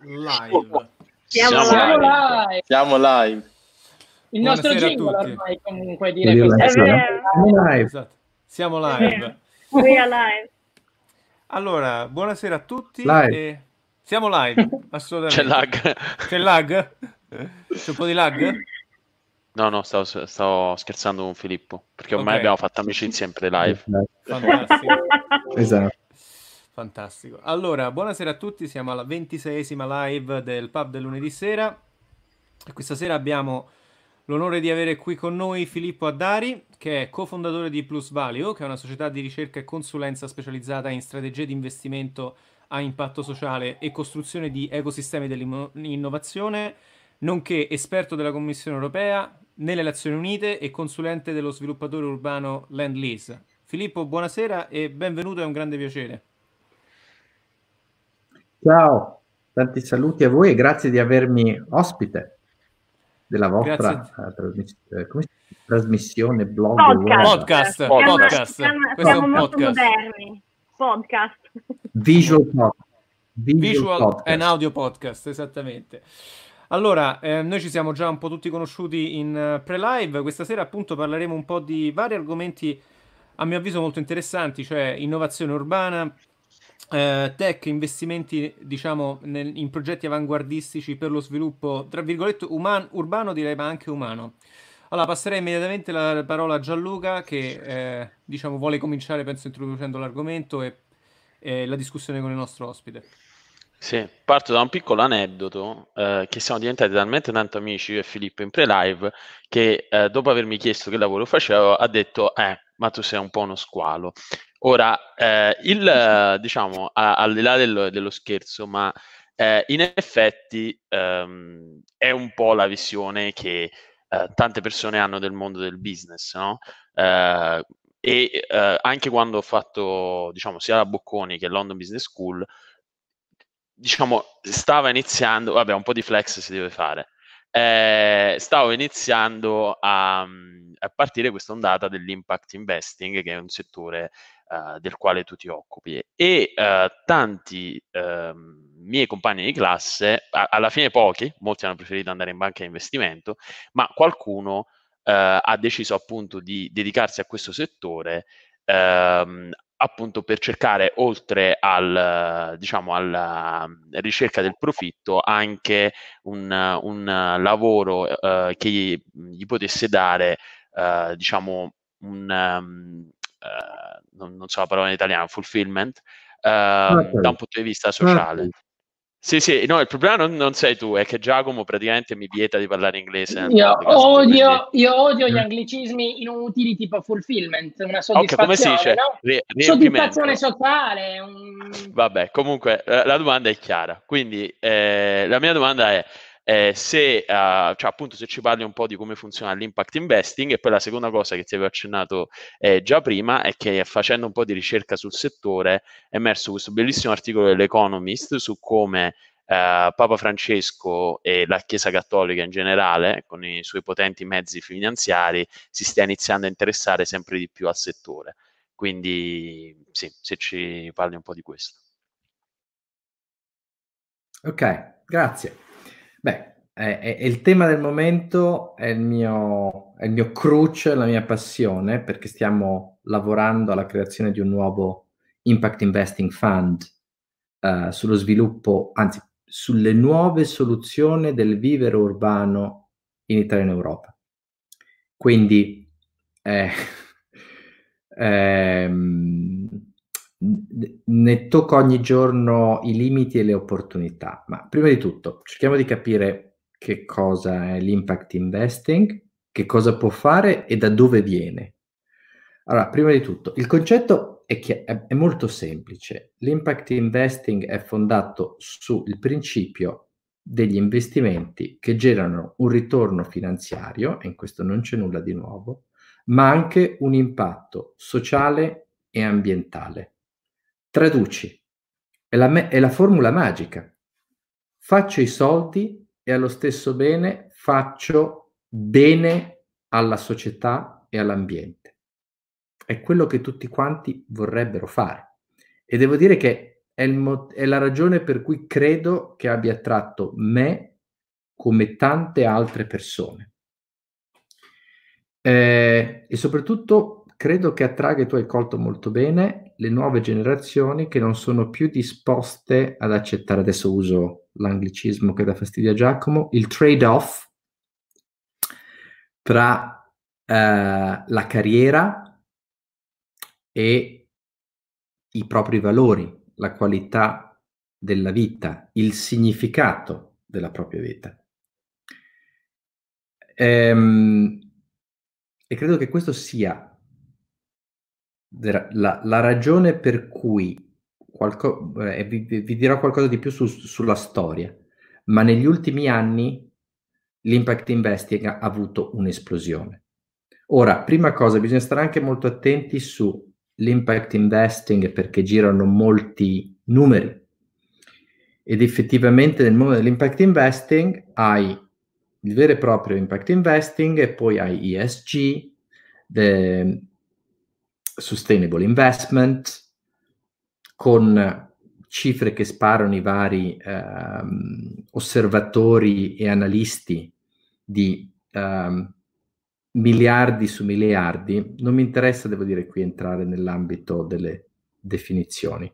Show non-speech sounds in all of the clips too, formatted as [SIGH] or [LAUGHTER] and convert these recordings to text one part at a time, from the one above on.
live. Siamo, Siamo live. Siamo live. Il nostro jingle ormai comunque dire questo. Siamo live. Esatto. Siamo live. We are live. Allora, buonasera a tutti. Live. E... Siamo live, assolutamente. C'è lag. C'è lag? C'è un po' di lag? No, no, stavo, stavo scherzando con Filippo, perché ormai okay. abbiamo fatto amicizia in pre-live. Fantastico. esatto. Fantastico. Allora, buonasera a tutti, siamo alla ventiseiesima live del pub del lunedì sera e questa sera abbiamo l'onore di avere qui con noi Filippo Addari, che è cofondatore di Plus Value, che è una società di ricerca e consulenza specializzata in strategie di investimento a impatto sociale e costruzione di ecosistemi dell'innovazione, nonché esperto della Commissione europea nelle Nazioni Unite e consulente dello sviluppatore urbano Land Lease. Filippo, buonasera e benvenuto, è un grande piacere. Ciao, tanti saluti a voi e grazie di avermi ospite della vostra uh, trasmiss- eh, trasmissione, blog. Podcast, podcast. podcast. Siamo, Questo siamo molto podcast. moderni. Podcast. Visual, pod- visual, visual podcast. and audio podcast, esattamente. Allora, eh, noi ci siamo già un po' tutti conosciuti in uh, pre-live. Questa sera appunto parleremo un po' di vari argomenti a mio avviso molto interessanti, cioè innovazione urbana, eh, tech, investimenti diciamo nel, in progetti avanguardistici per lo sviluppo, tra virgolette, uman- urbano direi ma anche umano. Allora passerei immediatamente la parola a Gianluca che eh, diciamo vuole cominciare penso introducendo l'argomento e, e la discussione con il nostro ospite. Sì, parto da un piccolo aneddoto eh, che siamo diventati talmente tanto amici io e Filippo in pre-live che eh, dopo avermi chiesto che lavoro facevo ha detto eh, ma tu sei un po' uno squalo. Ora, eh, il, diciamo, a, al di là dello, dello scherzo, ma eh, in effetti ehm, è un po' la visione che eh, tante persone hanno del mondo del business, no? Eh, e eh, anche quando ho fatto, diciamo, sia la Bocconi che London Business School, diciamo, stava iniziando, vabbè, un po' di flex si deve fare, eh, stavo iniziando a, a partire questa ondata dell'impact investing, che è un settore uh, del quale tu ti occupi. E uh, tanti uh, miei compagni di classe, a- alla fine pochi, molti hanno preferito andare in banca di investimento, ma qualcuno ha deciso appunto di dedicarsi a questo settore. Ehm, appunto per cercare oltre al, diciamo, alla ricerca del profitto anche un, un lavoro che gli, gli, potesse dare uh, diciamo un um, non, non, so la parola in italiano fulfillment okay. da un punto di vista sociale okay. Sì, sì, no, il problema non, non, sei tu, è che Giacomo praticamente mi vieta di parlare inglese. Io odio, io odio, gli anglicismi inutili tipo fulfillment, una soddisfazione, okay, come si dice? No? Soddisfazione sociale. Un... Vabbè, comunque la domanda è chiara, quindi eh, la mia domanda è eh, se, uh, cioè appunto se ci parli un po' di come funziona l'impact investing e poi la seconda cosa che ti avevo accennato eh, già prima è che facendo un po' di ricerca sul settore è emerso questo bellissimo articolo dell'Economist su come Uh, Papa Francesco e la Chiesa Cattolica in generale, con i suoi potenti mezzi finanziari, si stia iniziando a interessare sempre di più al settore. Quindi sì, se ci parli un po' di questo. Ok, grazie. Beh, è, è, il tema del momento, è il, mio, è il mio cruce, la mia passione, perché stiamo lavorando alla creazione di un nuovo Impact Investing Fund uh, sullo sviluppo, anzi, sulle nuove soluzioni del vivere urbano in Italia e in Europa. Quindi, eh, [LAUGHS] ehm, ne tocco ogni giorno i limiti e le opportunità, ma prima di tutto cerchiamo di capire che cosa è l'impact investing, che cosa può fare e da dove viene. Allora, prima di tutto, il concetto è, che è, è molto semplice. L'impact investing è fondato sul principio degli investimenti che generano un ritorno finanziario, e in questo non c'è nulla di nuovo, ma anche un impatto sociale e ambientale. Traduci. È la, è la formula magica. Faccio i soldi e allo stesso bene faccio bene alla società e all'ambiente. È quello che tutti quanti vorrebbero fare. E devo dire che è, il, è la ragione per cui credo che abbia attratto me come tante altre persone. Eh, e soprattutto credo che attragga, e tu hai colto molto bene, le nuove generazioni che non sono più disposte ad accettare, adesso uso l'anglicismo che dà fastidio a Giacomo, il trade-off tra eh, la carriera e i propri valori, la qualità della vita, il significato della propria vita. Ehm, e credo che questo sia la, la ragione per cui qualco, eh, vi, vi, dirò qualcosa di più su, sulla storia, ma negli ultimi anni l'impact investing ha avuto un'esplosione. Ora, prima cosa, bisogna stare anche molto attenti sull'impact investing perché girano molti numeri ed effettivamente nel mondo dell'impact investing hai il vero e proprio impact investing e poi hai ESG, the sustainable investment, con cifre che sparano i vari ehm, osservatori e analisti di ehm, miliardi su miliardi. Non mi interessa, devo dire, qui entrare nell'ambito delle definizioni.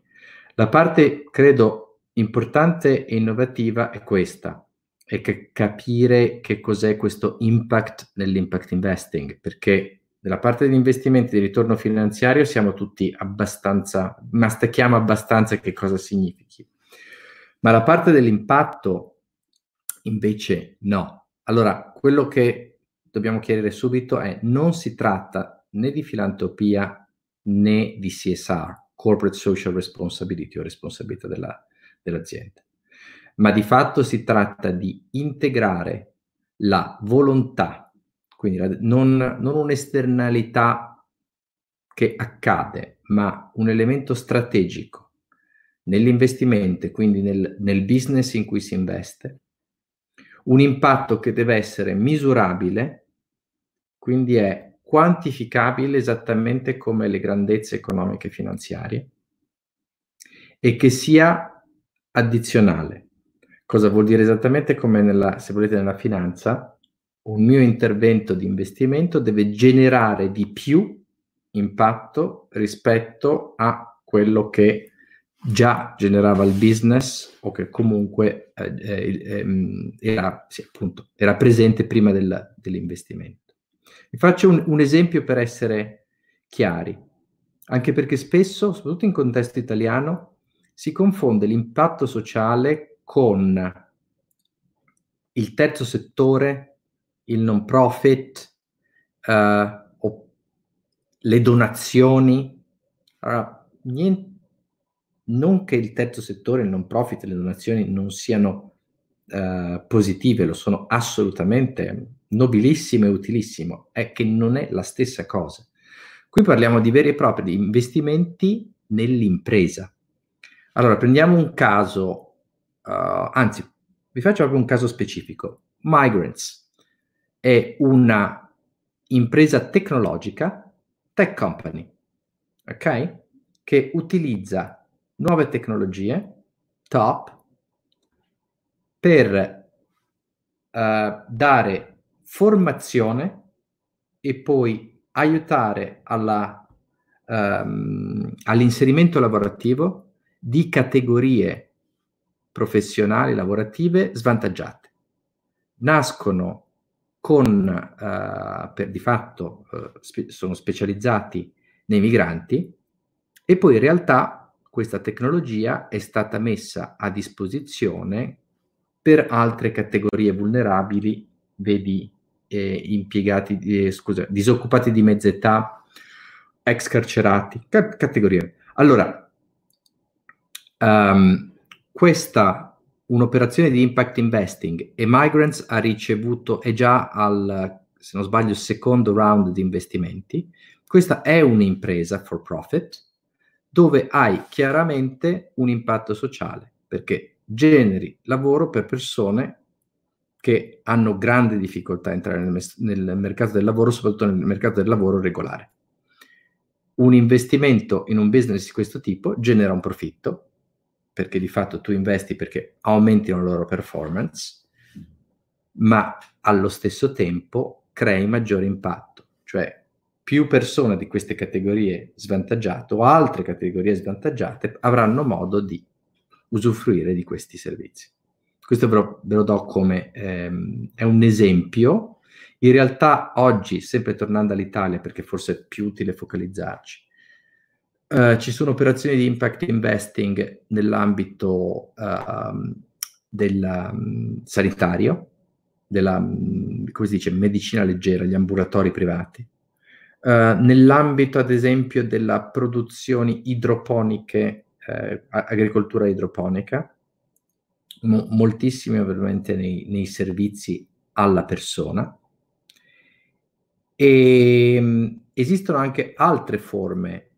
La parte, credo, importante e innovativa è questa e che capire che cos'è questo impact nell'impact investing, perché nella parte degli investimenti di ritorno finanziario siamo tutti abbastanza, mastichiamo abbastanza che cosa significhi. Ma la parte dell'impatto invece no. Allora, quello che dobbiamo chiedere subito è non si tratta né di filantropia né di CSR, Corporate Social Responsibility o responsabilità della, dell'azienda ma di fatto si tratta di integrare la volontà, quindi la, non, non un'esternalità che accade, ma un elemento strategico nell'investimento, quindi nel, nel business in cui si investe, un impatto che deve essere misurabile, quindi è quantificabile esattamente come le grandezze economiche e finanziarie, e che sia addizionale, Cosa vuol dire esattamente come nella, se volete, nella finanza? Un mio intervento di investimento deve generare di più impatto rispetto a quello che già generava il business o che comunque eh, eh, ehm, era, sì, appunto, era, presente prima del, dell'investimento. Vi faccio un, un esempio per essere chiari, anche perché spesso, soprattutto in contesto italiano, si confonde l'impatto sociale con il terzo settore, il non profit, eh, le donazioni. Allora, niente, non che il terzo settore, il non profit le donazioni non siano eh, positive, lo sono assolutamente nobilissimo e utilissimo, è che non è la stessa cosa. Qui parliamo di veri e propri investimenti nell'impresa. Allora, prendiamo un caso uh, anzi, vi faccio proprio un caso specifico. Migrants è una impresa tecnologica, tech company, ok? Che utilizza nuove tecnologie, top, per uh, dare formazione e poi aiutare alla, um, all'inserimento lavorativo di categorie professionali, lavorative svantaggiate. Nascono con, uh, per di fatto, uh, spe- sono specializzati nei migranti e poi in realtà questa tecnologia è stata messa a disposizione per altre categorie vulnerabili, vedi eh, impiegati, eh, scusa, disoccupati di mezza età, ex carcerati, ca- categorie. Allora, um, questa un'operazione di impact investing e Migrants ha ricevuto, è già al, se non sbaglio, secondo round di investimenti. Questa è un'impresa for profit dove hai chiaramente un impatto sociale perché generi lavoro per persone che hanno grande difficoltà a entrare nel, nel mercato del lavoro, soprattutto nel mercato del lavoro regolare. Un investimento in un business di questo tipo genera un profitto, perché di fatto tu investi perché aumentino la loro performance, ma allo stesso tempo crei maggiore impatto, cioè più persone di queste categorie svantaggiate o altre categorie svantaggiate avranno modo di usufruire di questi servizi. Questo ve lo, ve lo do come ehm, è un esempio. In realtà oggi, sempre tornando all'Italia, perché forse è più utile focalizzarci, eh, ci sono operazioni di impact investing nell'ambito uh, del um, sanitario, della, um, come si dice, medicina leggera, gli ambulatori privati, uh, nell'ambito ad esempio della produzione idroponiche, eh, agricoltura idroponica, mo- moltissimi ovviamente nei, nei, servizi alla persona. E um, esistono anche altre forme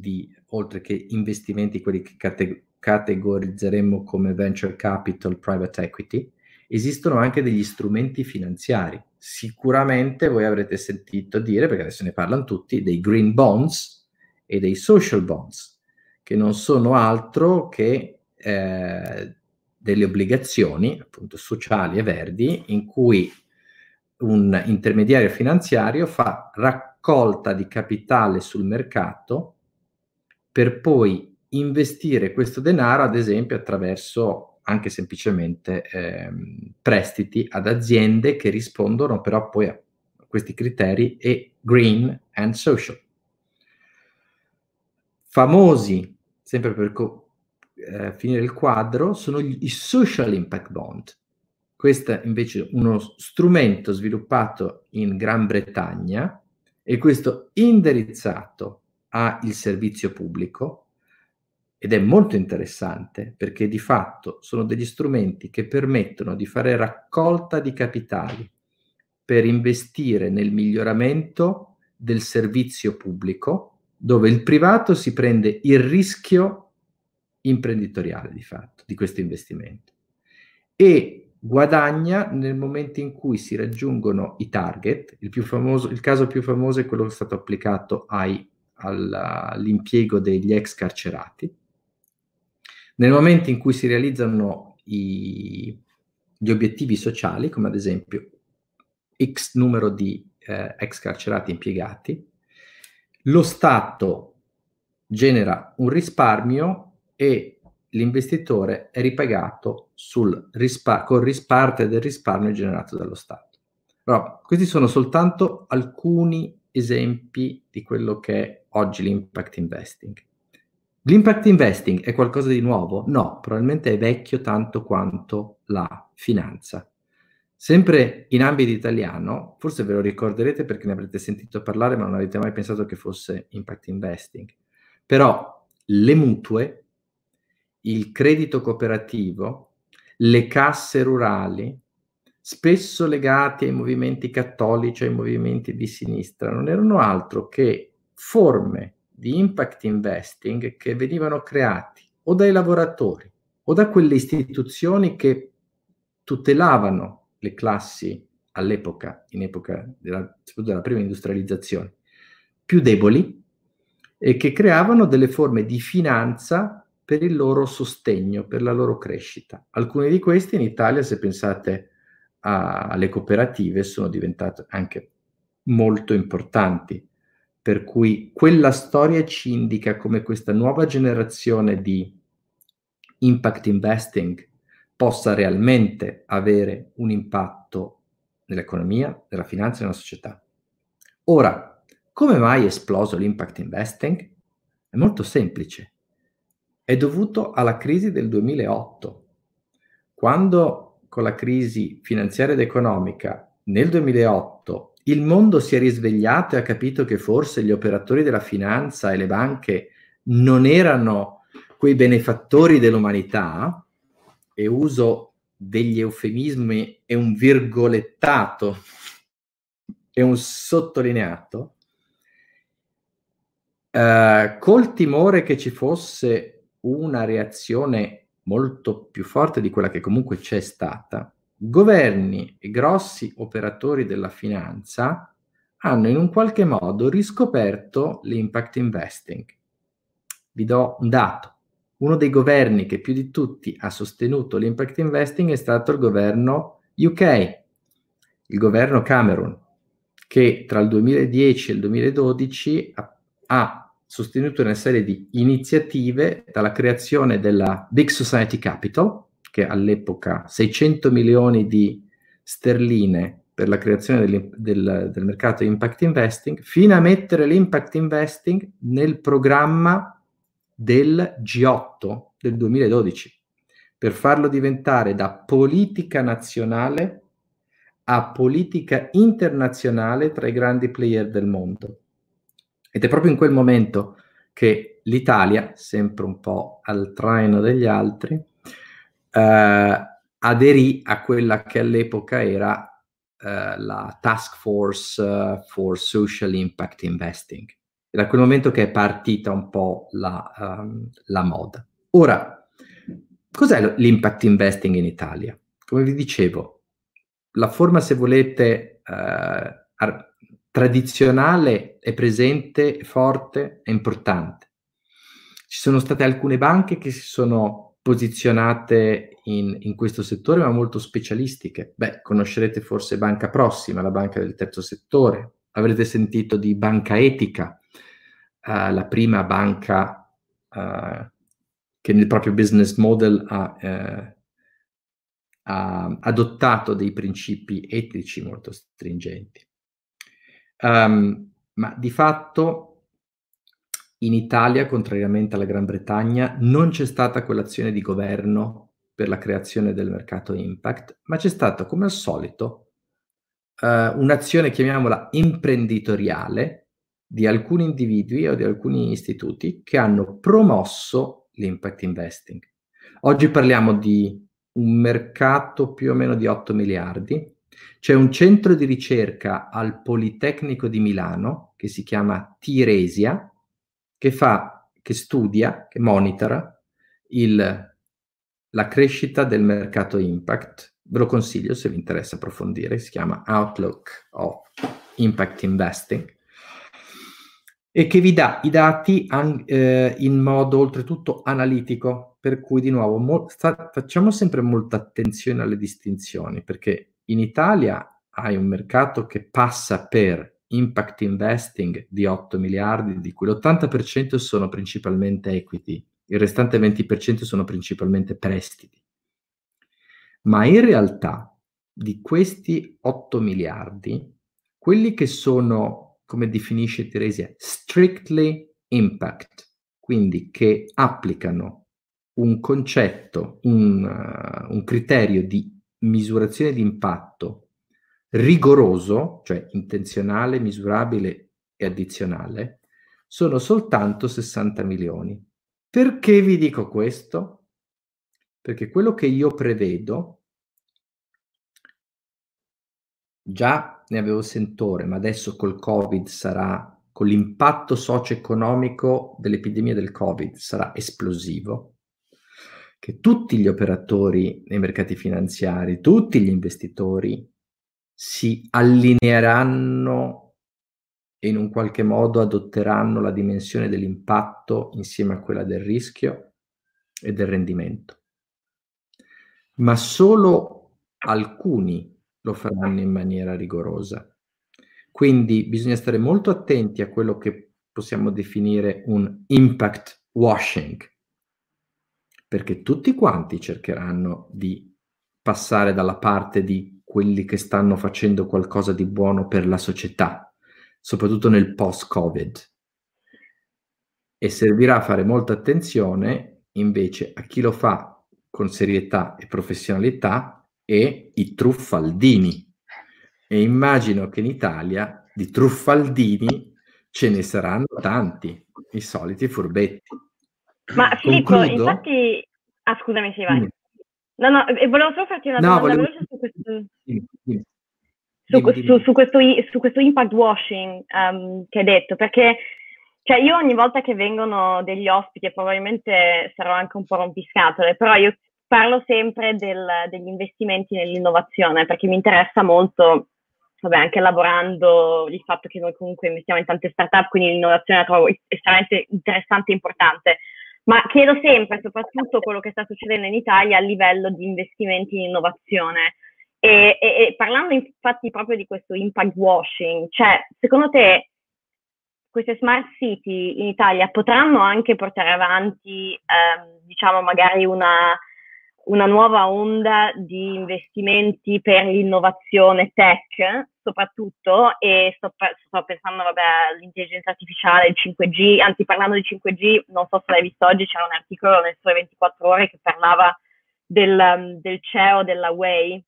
di, oltre che investimenti, quelli che cate- categorizzeremmo come venture capital, private equity, esistono anche degli strumenti finanziari. Sicuramente voi avrete sentito dire, perché adesso ne parlano tutti, dei green bonds e dei social bonds, che non sono altro che eh, delle obbligazioni, appunto sociali e verdi, in cui un intermediario finanziario fa raccolta di capitale sul mercato per poi investire questo denaro, ad esempio, attraverso anche semplicemente ehm, prestiti ad aziende che rispondono però poi a questi criteri e green and social. Famosi, sempre per co- eh, finire il quadro, sono gli, i social impact bond. Questo è invece uno strumento sviluppato in Gran Bretagna e questo indirizzato ha il servizio pubblico ed è molto interessante perché di fatto sono degli strumenti che permettono di fare raccolta di capitali per investire nel miglioramento del servizio pubblico dove il privato si prende il rischio imprenditoriale di fatto di questo investimento e guadagna nel momento in cui si raggiungono i target. Il, famoso, il caso più famoso è quello che è stato applicato ai all'impiego degli ex carcerati. Nel momento in cui si realizzano i, gli obiettivi sociali, come ad esempio X numero di eh, ex carcerati impiegati, lo Stato genera un risparmio e l'investitore è ripagato sul rispa- con risparte del risparmio generato dallo Stato. Però questi sono soltanto alcuni esempi di quello che è oggi l'impact investing. L'impact investing è qualcosa di nuovo? No, probabilmente è vecchio tanto quanto la finanza. Sempre in ambito italiano, forse ve lo ricorderete perché ne avrete sentito parlare, ma non avete mai pensato che fosse impact investing. Però le mutue, il credito cooperativo, le casse rurali, spesso legati ai movimenti cattolici, ai movimenti di sinistra, non erano altro che forme di impact investing che venivano creati o dai lavoratori o da quelle istituzioni che tutelavano le classi all'epoca, in epoca della, della prima industrializzazione, più deboli e che creavano delle forme di finanza per il loro sostegno, per la loro crescita. Alcuni di questi in Italia, se pensate alle cooperative sono diventate anche molto importanti. Per cui quella storia ci indica come questa nuova generazione di impact investing possa realmente avere un impatto nell'economia, nella finanza e nella società. Ora, come mai è esploso l'impact investing? È molto semplice. È dovuto alla crisi del 2008, quando con la crisi finanziaria ed economica nel 2008 il mondo si è risvegliato e ha capito che forse gli operatori della finanza e le banche non erano quei benefattori dell'umanità, e uso degli eufemismi e un virgolettato e un sottolineato, eh, col timore che ci fosse una reazione molto più forte di quella che comunque c'è stata, governi e grossi operatori della finanza hanno in un qualche modo riscoperto l'impact investing. Vi do un dato. uno dei governi che più di tutti ha sostenuto l'impact investing è stato il governo UK, il governo Cameron, che tra il 2010 e il 2012 ha, sostenuto una serie di iniziative dalla creazione della Big Society Capital, che all'epoca 600 milioni di sterline per la creazione del, del, del mercato impact investing, fino a mettere l'impact investing nel programma del G8 del 2012, per farlo diventare da politica nazionale a politica internazionale tra i grandi player del mondo. Ed è proprio in quel momento che l'Italia, sempre un po' al traino degli altri, eh, aderì a quella che all'epoca era eh, la Task Force uh, for Social Impact Investing. È da quel momento che è partita un po' la, um, la moda. Ora, cos'è l'impact investing in Italia? Come vi dicevo, la forma, se volete, eh, ar- tradizionale è presente, è forte, è importante. Ci sono state alcune banche che si sono posizionate in, in, questo settore, ma molto specialistiche. Beh, conoscerete forse Banca Prossima, la banca del terzo settore, avrete sentito di Banca Etica, uh, la prima banca uh, che nel proprio business model ha, uh, ha, adottato dei principi etici molto stringenti. Um, ma di fatto in Italia, contrariamente alla Gran Bretagna, non c'è stata quell'azione di governo per la creazione del mercato impact, ma c'è stata, come al solito, uh, un'azione, chiamiamola imprenditoriale, di alcuni individui o di alcuni istituti che hanno promosso l'impact investing. Oggi parliamo di un mercato più o meno di 8 miliardi. C'è un centro di ricerca al Politecnico di Milano che si chiama Tiresia, che fa, che studia, che monitora il, la crescita del mercato impact. Ve lo consiglio se vi interessa approfondire, si chiama Outlook of Impact Investing e che vi dà i dati an- eh, in modo oltretutto analitico, per cui di nuovo mo- sta- facciamo sempre molta attenzione alle distinzioni, perché in Italia hai un mercato che passa per impact investing di 8 miliardi, di cui l'80% sono principalmente equity, il restante 20% sono principalmente prestiti. Ma in realtà di questi 8 miliardi, quelli che sono, come definisce Teresia, strictly impact, quindi che applicano un concetto, un, uh, un criterio di misurazione di impatto rigoroso, cioè intenzionale, misurabile e addizionale, sono soltanto 60 milioni. Perché vi dico questo? Perché quello che io prevedo, già ne avevo sentore, ma adesso col Covid sarà, con l'impatto socio-economico dell'epidemia del Covid sarà esplosivo, che tutti gli operatori nei mercati finanziari, tutti gli investitori si allineeranno e in un qualche modo adotteranno la dimensione dell'impatto insieme a quella del rischio e del rendimento. Ma solo alcuni lo faranno in maniera rigorosa. Quindi bisogna stare molto attenti a quello che possiamo definire un impact washing, perché tutti quanti cercheranno di passare dalla parte di quelli che stanno facendo qualcosa di buono per la società, soprattutto nel post-Covid. E servirà a fare molta attenzione invece a chi lo fa con serietà e professionalità e i truffaldini. E immagino che in Italia di truffaldini ce ne saranno tanti, i soliti furbetti. Ma Filippo, infatti... Ah, scusami, sì, vai. Mm. No, no, volevo solo farti una no, domanda volevo... su questo, su, su, su, questo, su questo impact washing um, che hai detto, perché cioè io ogni volta che vengono degli ospiti, probabilmente sarò anche un po' rompiscatole, però io parlo sempre del, degli investimenti nell'innovazione, perché mi interessa molto, vabbè, anche lavorando, il fatto che noi comunque investiamo in tante startup, quindi l'innovazione la trovo estremamente interessante e importante ma chiedo sempre, soprattutto quello che sta succedendo in Italia a livello di investimenti in innovazione. E, e, e parlando infatti proprio di questo impact washing, cioè secondo te queste smart city in Italia potranno anche portare avanti, ehm, diciamo, magari una, una nuova onda di investimenti per l'innovazione tech, soprattutto, e sto, sto pensando, vabbè, all'intelligenza artificiale, il 5G, anzi parlando di 5G, non so se l'hai visto oggi, c'era un articolo nel Sole 24 Ore che parlava del, del CEO della Way,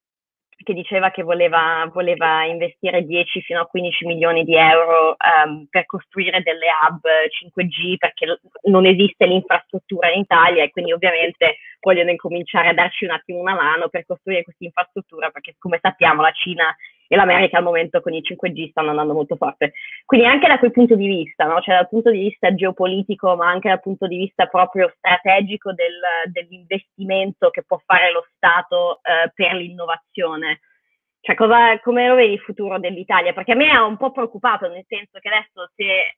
che diceva che voleva, voleva, investire 10 fino a 15 milioni di euro um, per costruire delle hub 5G perché non esiste l'infrastruttura in Italia e quindi ovviamente vogliono incominciare a darci un attimo una mano per costruire questa infrastruttura perché come sappiamo la Cina e l'America al momento con i 5G stanno andando molto forte. Quindi anche da quel punto di vista, no? cioè dal punto di vista geopolitico, ma anche dal punto di vista proprio strategico del, dell'investimento che può fare lo Stato eh, per l'innovazione. Cioè, cosa, come lo vedi il futuro dell'Italia? Perché a me ha un po' preoccupato, nel senso che adesso se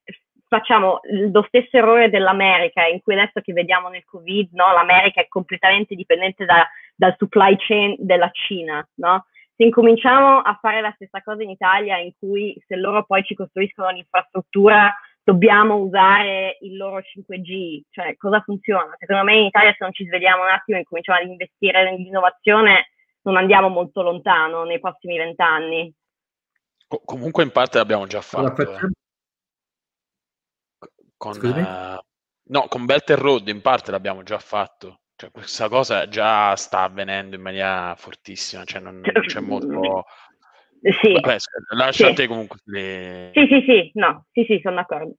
facciamo lo stesso errore dell'America, in cui adesso che vediamo nel Covid, no, l'America è completamente dipendente da, dal supply chain della Cina, no? Se incominciamo a fare la stessa cosa in Italia, in cui se loro poi ci costruiscono l'infrastruttura, dobbiamo usare il loro 5G, cioè cosa funziona? Secondo me in Italia se non ci svegliamo un attimo e cominciamo ad investire nell'innovazione, non andiamo molto lontano nei prossimi vent'anni. Co- comunque in parte l'abbiamo già fatto. Allora, eh. Con, uh, no, con Belt Road in parte l'abbiamo già fatto. Cioè, questa cosa già sta avvenendo in maniera fortissima, cioè non, non c'è [LAUGHS] molto... Sì. Vabbè, lascia sì. comunque le... Sì, sì, sì, no, sì, sì, sono d'accordo.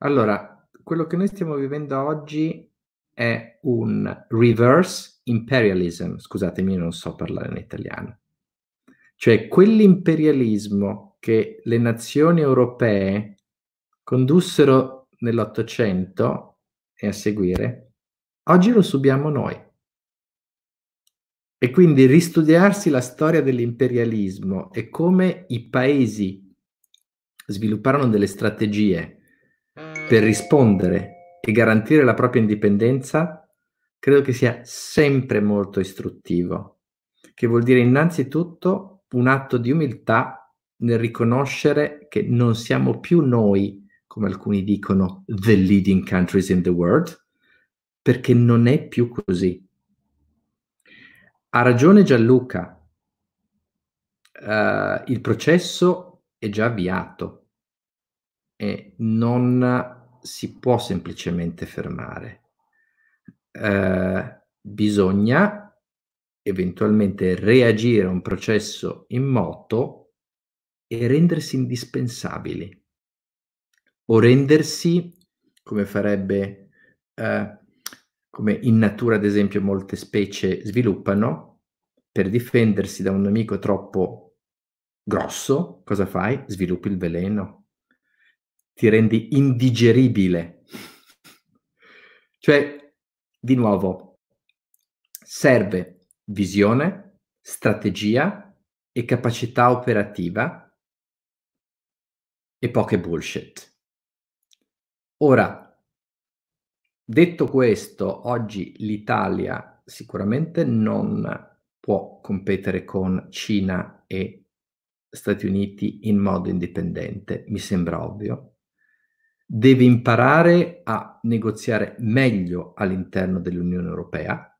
Allora, quello che noi stiamo vivendo oggi è un reverse imperialism, scusatemi, non so parlare in italiano. Cioè, quell'imperialismo che le nazioni europee condussero nell'Ottocento e a seguire, oggi lo subiamo noi. E quindi ristudiarsi la storia dell'imperialismo e come i paesi svilupparono delle strategie per rispondere e garantire la propria indipendenza, credo che sia sempre molto istruttivo, che vuol dire innanzitutto un atto di umiltà nel riconoscere che non siamo più noi come alcuni dicono, the leading countries in the world, perché non è più così. Ha ragione Gianluca, uh, il processo è già avviato e non si può semplicemente fermare. Uh, bisogna eventualmente reagire a un processo in moto e rendersi indispensabili o rendersi, come farebbe, eh, come in natura ad esempio molte specie sviluppano, per difendersi da un nemico troppo grosso, cosa fai? Sviluppi il veleno, ti rendi indigeribile. cioè, di nuovo, serve visione, strategia e capacità operativa e poche bullshit. Ora, detto questo, oggi l'Italia sicuramente non può competere con Cina e Stati Uniti in modo indipendente, mi sembra ovvio. Deve imparare a negoziare meglio all'interno dell'Unione Europea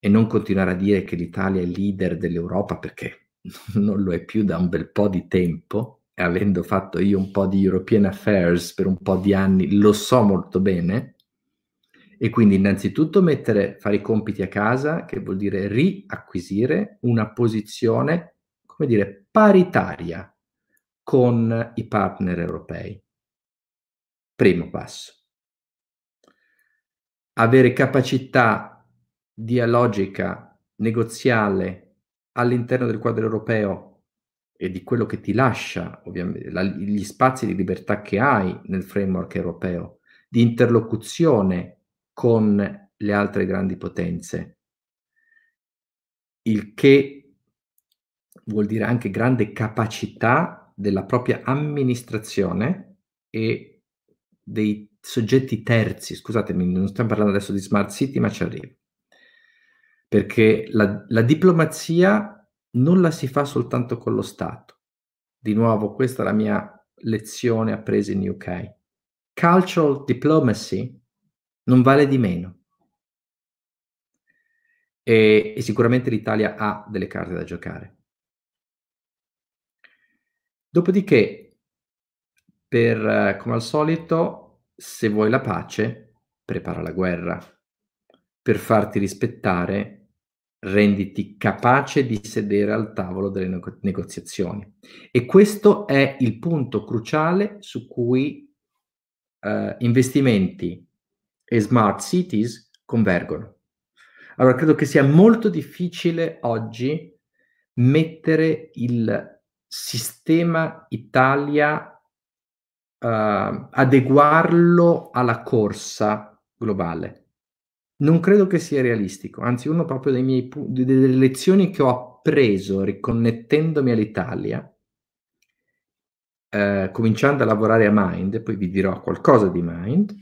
e non continuare a dire che l'Italia è leader dell'Europa perché [LAUGHS] non lo è più da un bel po' di tempo avendo fatto io un po' di European Affairs per un po' di anni, lo so molto bene. E quindi innanzitutto mettere, fare i compiti a casa, che vuol dire riacquisire una posizione, come dire, paritaria con i partner europei. Primo passo. Avere capacità dialogica, negoziale all'interno del quadro europeo e di quello che ti lascia, ovviamente, la, gli spazi di libertà che hai nel framework europeo, di interlocuzione con le altre grandi potenze, il che vuol dire anche grande capacità della propria amministrazione e dei soggetti terzi, scusatemi, non stiamo parlando adesso di smart city, ma ci arrivo. Perché la, la diplomazia non la si fa soltanto con lo Stato. Di nuovo, questa è la mia lezione appresa in UK. Cultural diplomacy non vale di meno. E, e sicuramente l'Italia ha delle carte da giocare. Dopodiché, per, come al solito, se vuoi la pace, prepara la guerra. Per farti rispettare, renditi capace di sedere al tavolo delle nego- negoziazioni. E questo è il punto cruciale su cui eh, investimenti e smart cities convergono. Allora, credo che sia molto difficile oggi mettere il sistema Italia, uh, adeguarlo alla corsa globale non credo che sia realistico, anzi uno proprio dei miei pu- delle lezioni che ho appreso riconnettendomi all'Italia, eh, cominciando a lavorare a Mind, poi vi dirò qualcosa di Mind,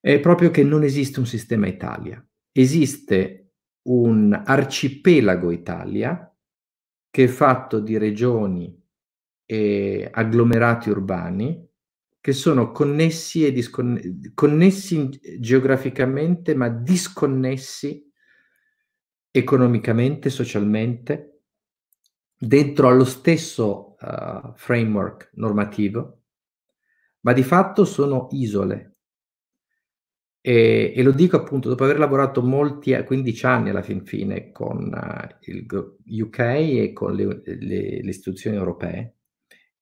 è proprio che non esiste un sistema Italia, esiste un arcipelago Italia che è fatto di regioni e agglomerati urbani che sono connessi, e disconne- connessi geograficamente, ma disconnessi economicamente, socialmente, dentro allo stesso uh, framework normativo, ma di fatto sono isole. E, e, lo dico appunto dopo aver lavorato molti, 15 anni alla fin fine con uh, il UK e con le, le, le istituzioni europee,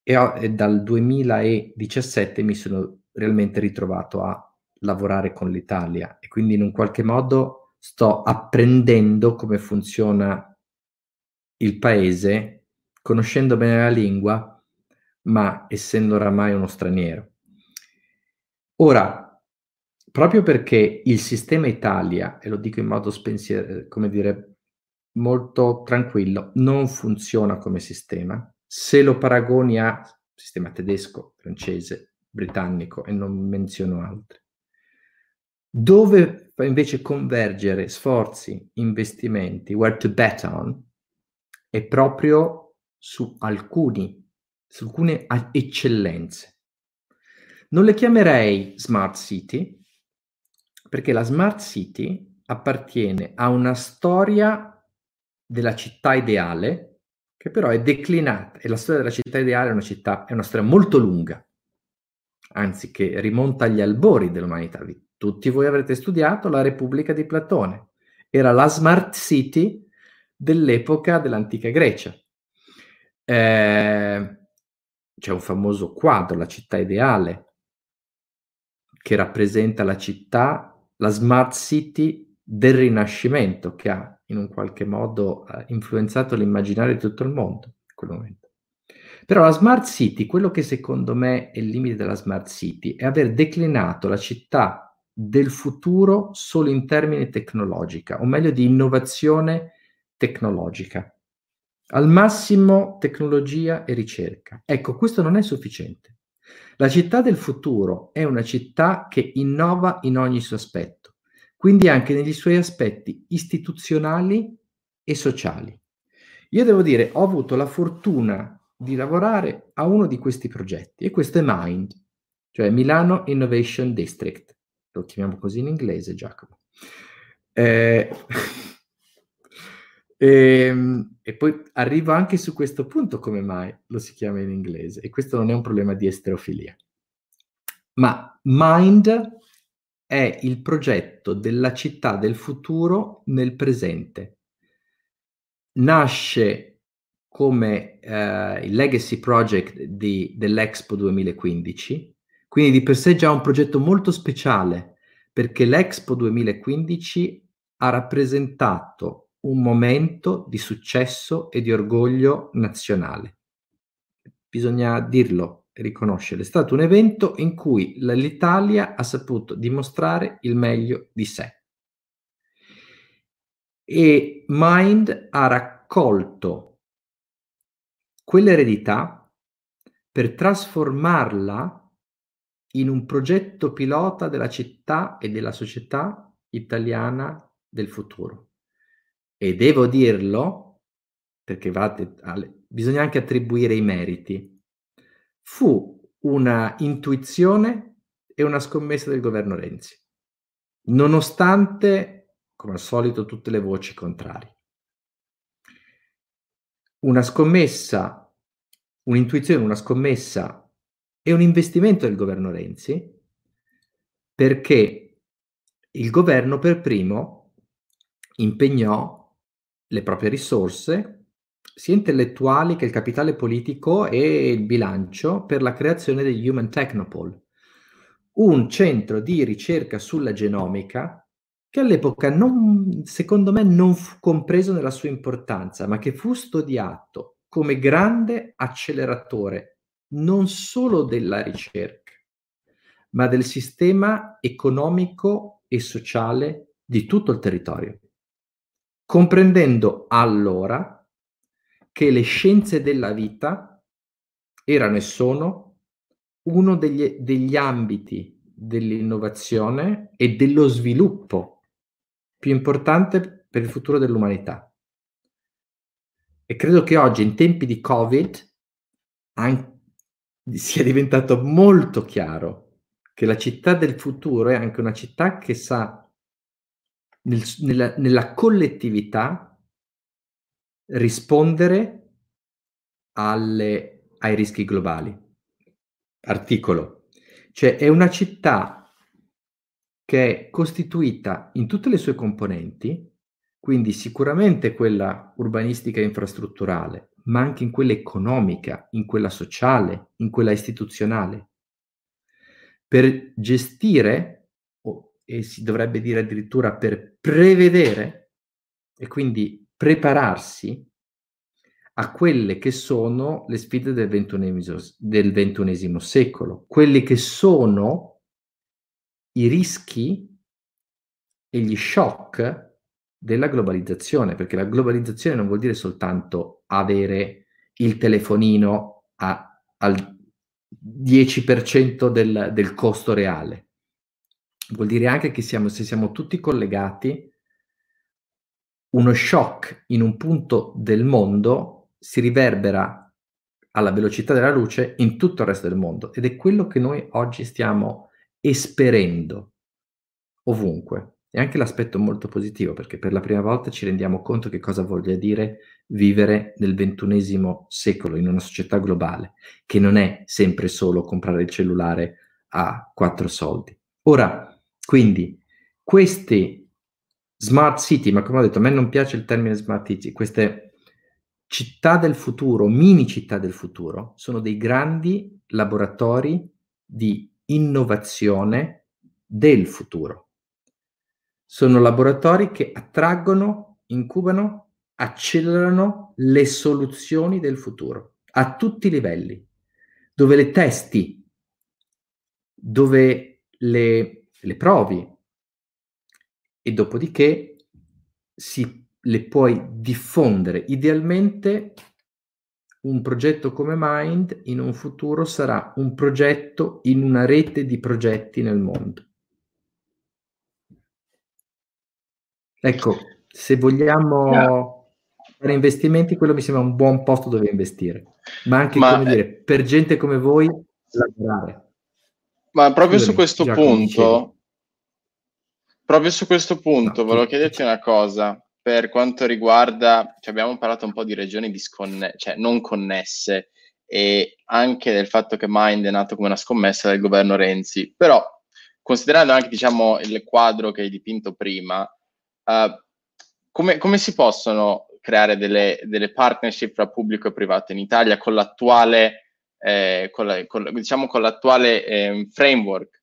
e, ho, e dal 2017 mi sono realmente ritrovato a lavorare con l'Italia e quindi in un qualche modo sto apprendendo come funziona il paese, conoscendo bene la lingua, ma essendo oramai uno straniero. Ora, proprio perché il sistema Italia, e lo dico in modo spensier- come dire, molto tranquillo, non funziona come sistema, se lo paragoni a sistema tedesco, francese, britannico e non menziono altri. Dove fa invece convergere sforzi, investimenti, where to bet on, è proprio su alcuni, su alcune eccellenze. Non le chiamerei smart city, perché la smart city appartiene a una storia della città ideale che però è declinata e la storia della città ideale è una, città, è una storia molto lunga, anzi che rimonta agli albori dell'umanità. Tutti voi avrete studiato la Repubblica di Platone, era la smart city dell'epoca dell'antica Grecia. Eh, c'è un famoso quadro, la città ideale, che rappresenta la città, la smart city del Rinascimento, che ha in un qualche modo eh, influenzato l'immaginario di tutto il mondo in quel momento. Però la smart city, quello che secondo me è il limite della smart city, è aver declinato la città del futuro solo in termini tecnologica, o meglio di innovazione tecnologica. Al massimo tecnologia e ricerca. Ecco, questo non è sufficiente. La città del futuro è una città che innova in ogni suo aspetto quindi anche negli suoi aspetti istituzionali e sociali. Io devo dire, ho avuto la fortuna di lavorare a uno di questi progetti e questo è Mind, cioè Milano Innovation District, lo chiamiamo così in inglese Giacomo. Eh, e, [LAUGHS] ehm, e, poi arrivo anche su questo punto come mai lo si chiama in inglese e questo non è un problema di esterofilia. Ma Mind è il progetto della città del futuro nel presente. Nasce come eh, il legacy project di, dell'Expo 2015, quindi di per sé già un progetto molto speciale perché l'Expo 2015 ha rappresentato un momento di successo e di orgoglio nazionale. Bisogna dirlo, riconoscere, è stato un evento in cui l'Italia ha saputo dimostrare il meglio di sé. E Mind ha raccolto quell'eredità per trasformarla in un progetto pilota della città e della società italiana del futuro. E devo dirlo, perché alle, bisogna anche attribuire i meriti, fu una intuizione e una scommessa del governo Renzi, nonostante, come al solito, tutte le voci contrarie. Una scommessa, un'intuizione, una scommessa e un investimento del governo Renzi perché il governo per primo impegnò le proprie risorse sia intellettuali che il capitale politico e il bilancio per la creazione degli Human Technopole, un centro di ricerca sulla genomica che all'epoca non, secondo me non fu compreso nella sua importanza, ma che fu studiato come grande acceleratore non solo della ricerca, ma del sistema economico e sociale di tutto il territorio, comprendendo allora che le scienze della vita erano e sono uno degli, degli ambiti dell'innovazione e dello sviluppo più importante per il futuro dell'umanità. E credo che oggi, in tempi di Covid, anche, sia diventato molto chiaro che la città del futuro è anche una città che sa nel, nella, nella collettività rispondere alle, ai rischi globali. Articolo. Cioè è una città che è costituita in tutte le sue componenti, quindi sicuramente quella urbanistica e infrastrutturale, ma anche in quella economica, in quella sociale, in quella istituzionale, per gestire, e si dovrebbe dire addirittura per prevedere, e quindi prepararsi a quelle che sono le sfide del ventunesimo, del ventunesimo secolo, quelli che sono i rischi e gli shock della globalizzazione, perché la globalizzazione non vuol dire soltanto avere il telefonino a, al 10% del, del costo reale, vuol dire anche che siamo, se siamo tutti collegati, uno shock in un punto del mondo si riverbera alla velocità della luce in tutto il resto del mondo ed è quello che noi oggi stiamo esperendo ovunque. E anche l'aspetto molto positivo perché per la prima volta ci rendiamo conto che cosa voglia dire vivere nel ventunesimo secolo in una società globale, che non è sempre solo comprare il cellulare a quattro soldi. Ora, quindi, questi smart city, ma come ho detto, a me non piace il termine smart city, queste città del futuro, mini città del futuro, sono dei grandi laboratori di innovazione del futuro. Sono laboratori che attraggono, incubano, accelerano le soluzioni del futuro a tutti i livelli, dove le testi, dove le, le provi, e dopodiché si, le puoi diffondere. Idealmente un progetto come Mind in un futuro sarà un progetto in una rete di progetti nel mondo. Ecco, se vogliamo yeah. fare investimenti, quello mi sembra un buon posto dove investire, ma anche ma, dire, per gente come voi lavorare. Ma proprio Scusami, su questo punto, Proprio su questo punto no, volevo chiederti una cosa. Per quanto riguarda, cioè abbiamo parlato un po' di regioni disconne- cioè non connesse e anche del fatto che Mind è nato come una scommessa del governo Renzi, però considerando anche diciamo, il quadro che hai dipinto prima, uh, come, come, si possono creare delle, delle, partnership tra pubblico e privato in Italia con l'attuale, eh, con la, con, diciamo, con l'attuale eh, framework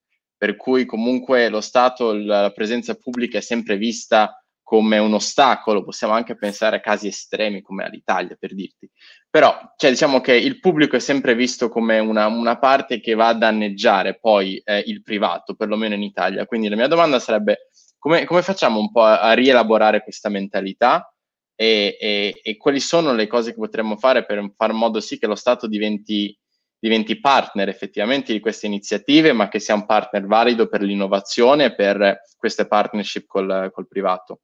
per cui comunque lo Stato, la presenza pubblica è sempre vista come un ostacolo, possiamo anche pensare a casi estremi come all'Italia, per dirti. Però, cioè, diciamo che il pubblico è sempre visto come una, una parte che va a danneggiare poi eh, il privato, perlomeno in Italia. Quindi la mia domanda sarebbe come, come facciamo un po' a, a rielaborare questa mentalità e, e, e, quali sono le cose che potremmo fare per fare in modo sì che lo Stato diventi diventi partner effettivamente di queste iniziative, ma che sia un partner valido per l'innovazione e per queste partnership col, col privato.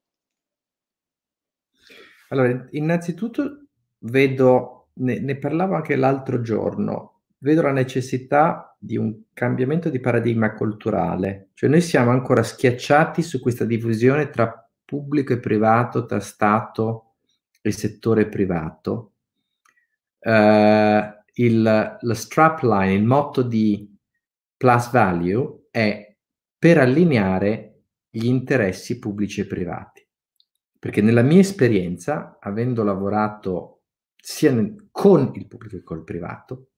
Allora, innanzitutto vedo, ne, ne parlavo anche l'altro giorno, vedo la necessità di un cambiamento di paradigma culturale, cioè noi siamo ancora schiacciati su questa divisione tra pubblico e privato, tra Stato e settore privato. Uh, il, la strapline, il motto di Plus Value è per allineare gli interessi pubblici e privati. Perché nella mia esperienza, avendo lavorato sia nel, con il pubblico che col privato,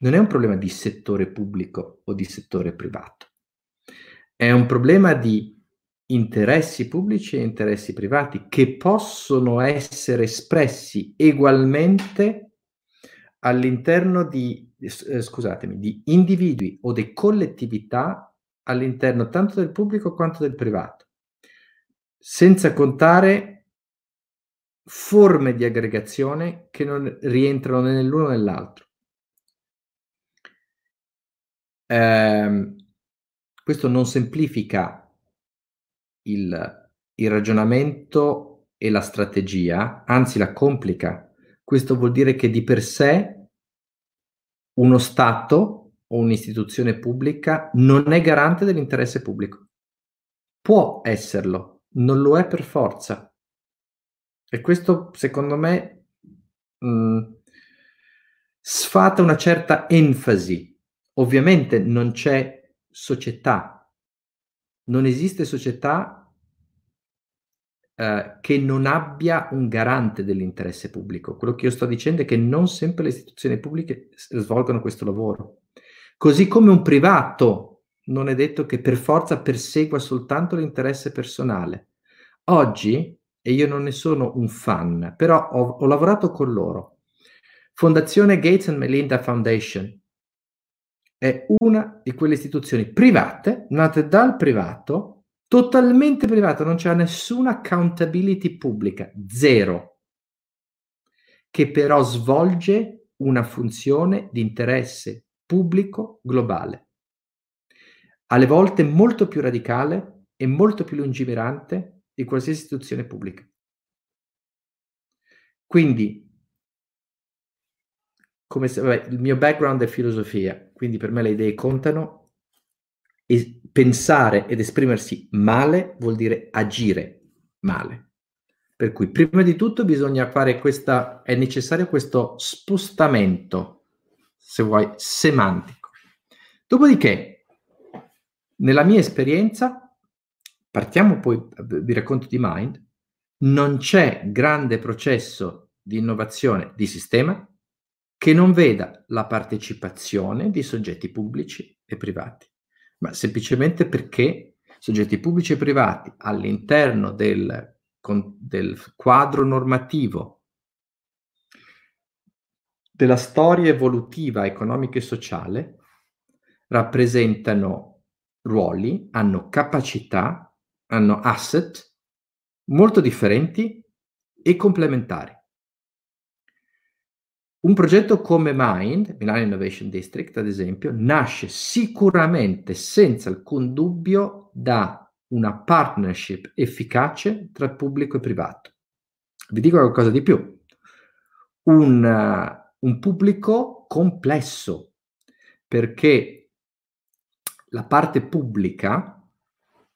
non è un problema di settore pubblico o di settore privato. È un problema di interessi pubblici e interessi privati che possono essere espressi ugualmente all'interno di, eh, scusatemi, di individui o di collettività all'interno tanto del pubblico quanto del privato senza contare forme di aggregazione che non rientrano né nell'uno né nell'altro. Eh, questo non semplifica il, il ragionamento e la strategia, anzi la complica. Questo vuol dire che di per sé uno Stato o un'istituzione pubblica non è garante dell'interesse pubblico. Può esserlo, non lo è per forza. E questo, secondo me, mh, mm, sfata una certa enfasi. Ovviamente non c'è società, non esiste società eh, che non abbia un garante dell'interesse pubblico. Quello che io sto dicendo è che non sempre le istituzioni pubbliche svolgono questo lavoro. Così come un privato non è detto che per forza persegua soltanto l'interesse personale. Oggi, e io non ne sono un fan, però ho, ho lavorato con loro, Fondazione Gates and Melinda Foundation è una di quelle istituzioni private, nate dal privato, totalmente privato, non c'è nessuna accountability pubblica, zero, che però svolge una funzione di interesse pubblico globale alle volte molto più radicale e molto più lungimirante di qualsiasi istituzione pubblica. Quindi, come vabbè, il mio background è filosofia, quindi per me le idee contano e pensare ed esprimersi male vuol dire agire male. Per cui prima di tutto bisogna fare questa, è necessario questo spostamento, se vuoi, semantico. Dopodiché, nella mia esperienza, partiamo poi, vi racconto di Mind, non c'è grande processo di innovazione di sistema che non veda la partecipazione di soggetti pubblici e privati, ma semplicemente perché soggetti pubblici e privati all'interno del, con, del quadro normativo della storia evolutiva economica e sociale rappresentano ruoli, hanno capacità, hanno asset molto differenti e complementari. Un progetto come Mind, Milano Innovation District, ad esempio, nasce sicuramente, senza alcun dubbio, da una partnership efficace tra pubblico e privato. Vi dico qualcosa di più. Un, uh, un pubblico complesso, perché la parte pubblica,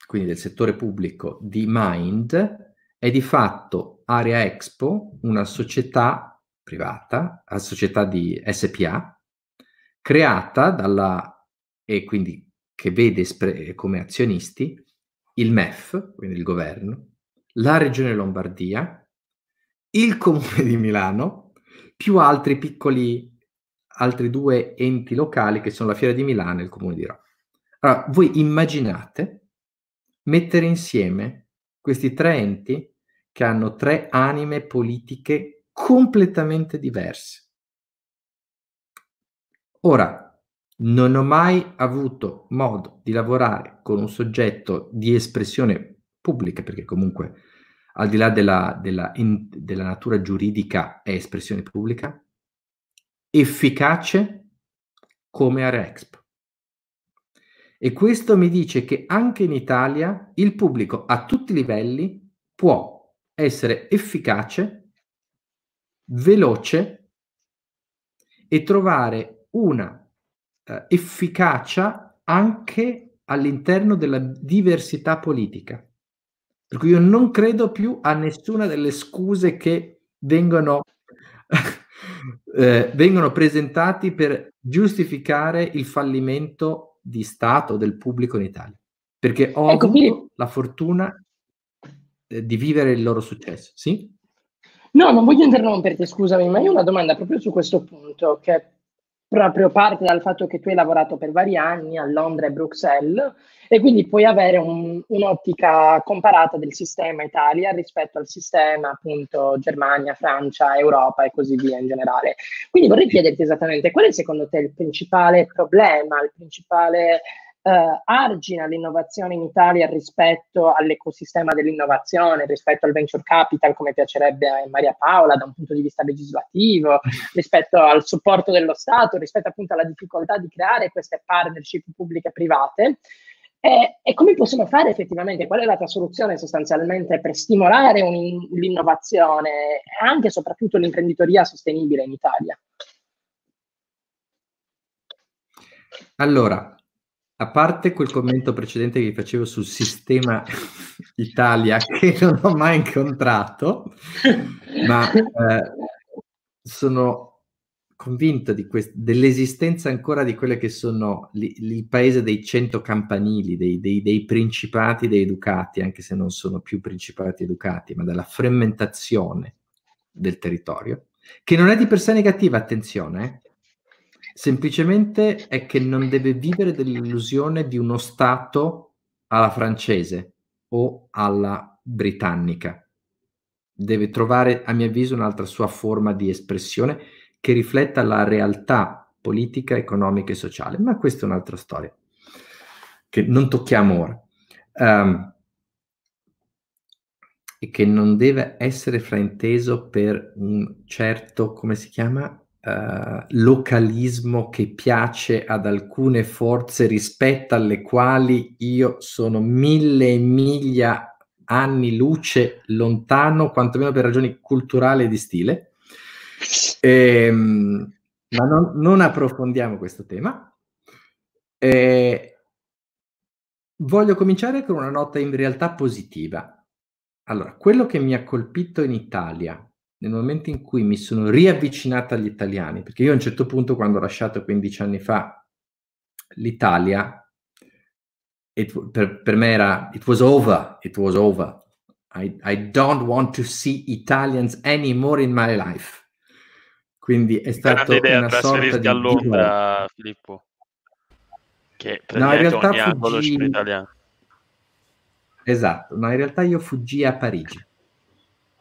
quindi del settore pubblico di Mind, è di fatto Area Expo, una società privata, una società di SPA, creata dalla, e quindi che vede espre- come azionisti il MEF, quindi il governo, la Regione Lombardia, il Comune di Milano, più altri piccoli, altri due enti locali che sono la Fiera di Milano e il Comune di Roma. Allora, voi immaginate mettere insieme questi tre enti che hanno tre anime politiche completamente diverse. Ora, non ho mai avuto modo di lavorare con un soggetto di espressione pubblica, perché comunque al di là della, della, in, della natura giuridica è espressione pubblica, efficace come Area Expo. E questo mi dice che anche in Italia il pubblico a tutti i livelli può essere efficace, veloce e trovare una eh, efficacia anche all'interno della diversità politica. Per cui io non credo più a nessuna delle scuse che vengono, [LAUGHS] eh, vengono presentati per giustificare il fallimento di Stato del pubblico in Italia. Perché ho ecco, avuto quindi... la fortuna eh, di vivere il loro successo, sì? No, non voglio interromperti, scusami, ma io ho una domanda proprio su questo punto, che proprio parte dal fatto che tu hai lavorato per vari anni a Londra e Bruxelles e quindi puoi avere un, un'ottica comparata del sistema Italia rispetto al sistema appunto Germania, Francia, Europa e così via in generale. Quindi vorrei chiederti esattamente qual è secondo te il principale problema, il principale eh, argina l'innovazione in Italia rispetto all'ecosistema dell'innovazione, rispetto al venture capital, come piacerebbe a Maria Paola da un punto di vista legislativo, [LAUGHS] rispetto al supporto dello Stato, rispetto appunto alla difficoltà di creare queste partnership pubbliche e private. E, e, come possiamo fare effettivamente? Qual è la tua soluzione sostanzialmente per stimolare un, l'innovazione e anche e soprattutto l'imprenditoria sostenibile in Italia? Allora, a parte quel commento precedente che facevo sul sistema [LAUGHS] Italia che non ho mai incontrato, ma eh, sono convinto quest- dell'esistenza ancora di quelle che sono li- il paese dei cento campanili, dei, dei, dei, principati dei ducati, anche se non sono più principati educati, ma della frammentazione del territorio, che non è di per sé negativa, attenzione, eh? Semplicemente è che non deve vivere dell'illusione di uno Stato alla francese o alla britannica. Deve trovare, a mio avviso, un'altra sua forma di espressione che rifletta la realtà politica, economica e sociale. Ma questa è un'altra storia che non tocchiamo ora. Um, e che non deve essere frainteso per un certo, come si chiama, uh, localismo che piace ad alcune forze rispetto alle quali io sono mille miglia anni luce lontano, quantomeno per ragioni culturali e di stile. Ehm, ma non, non, approfondiamo questo tema. E, voglio cominciare con una nota in realtà positiva. Allora, quello che mi ha colpito in Italia nel momento in cui mi sono riavvicinata agli italiani, perché io a un certo punto, quando ho lasciato 15 anni fa l'Italia, it, per, per, me era it was over, it was over. I, I don't want to see Italians anymore in my life. Quindi è stato idea una sorta di a Londra, Filippo. Che no, in realtà fuggi... Esatto, no, in realtà io fuggi a Parigi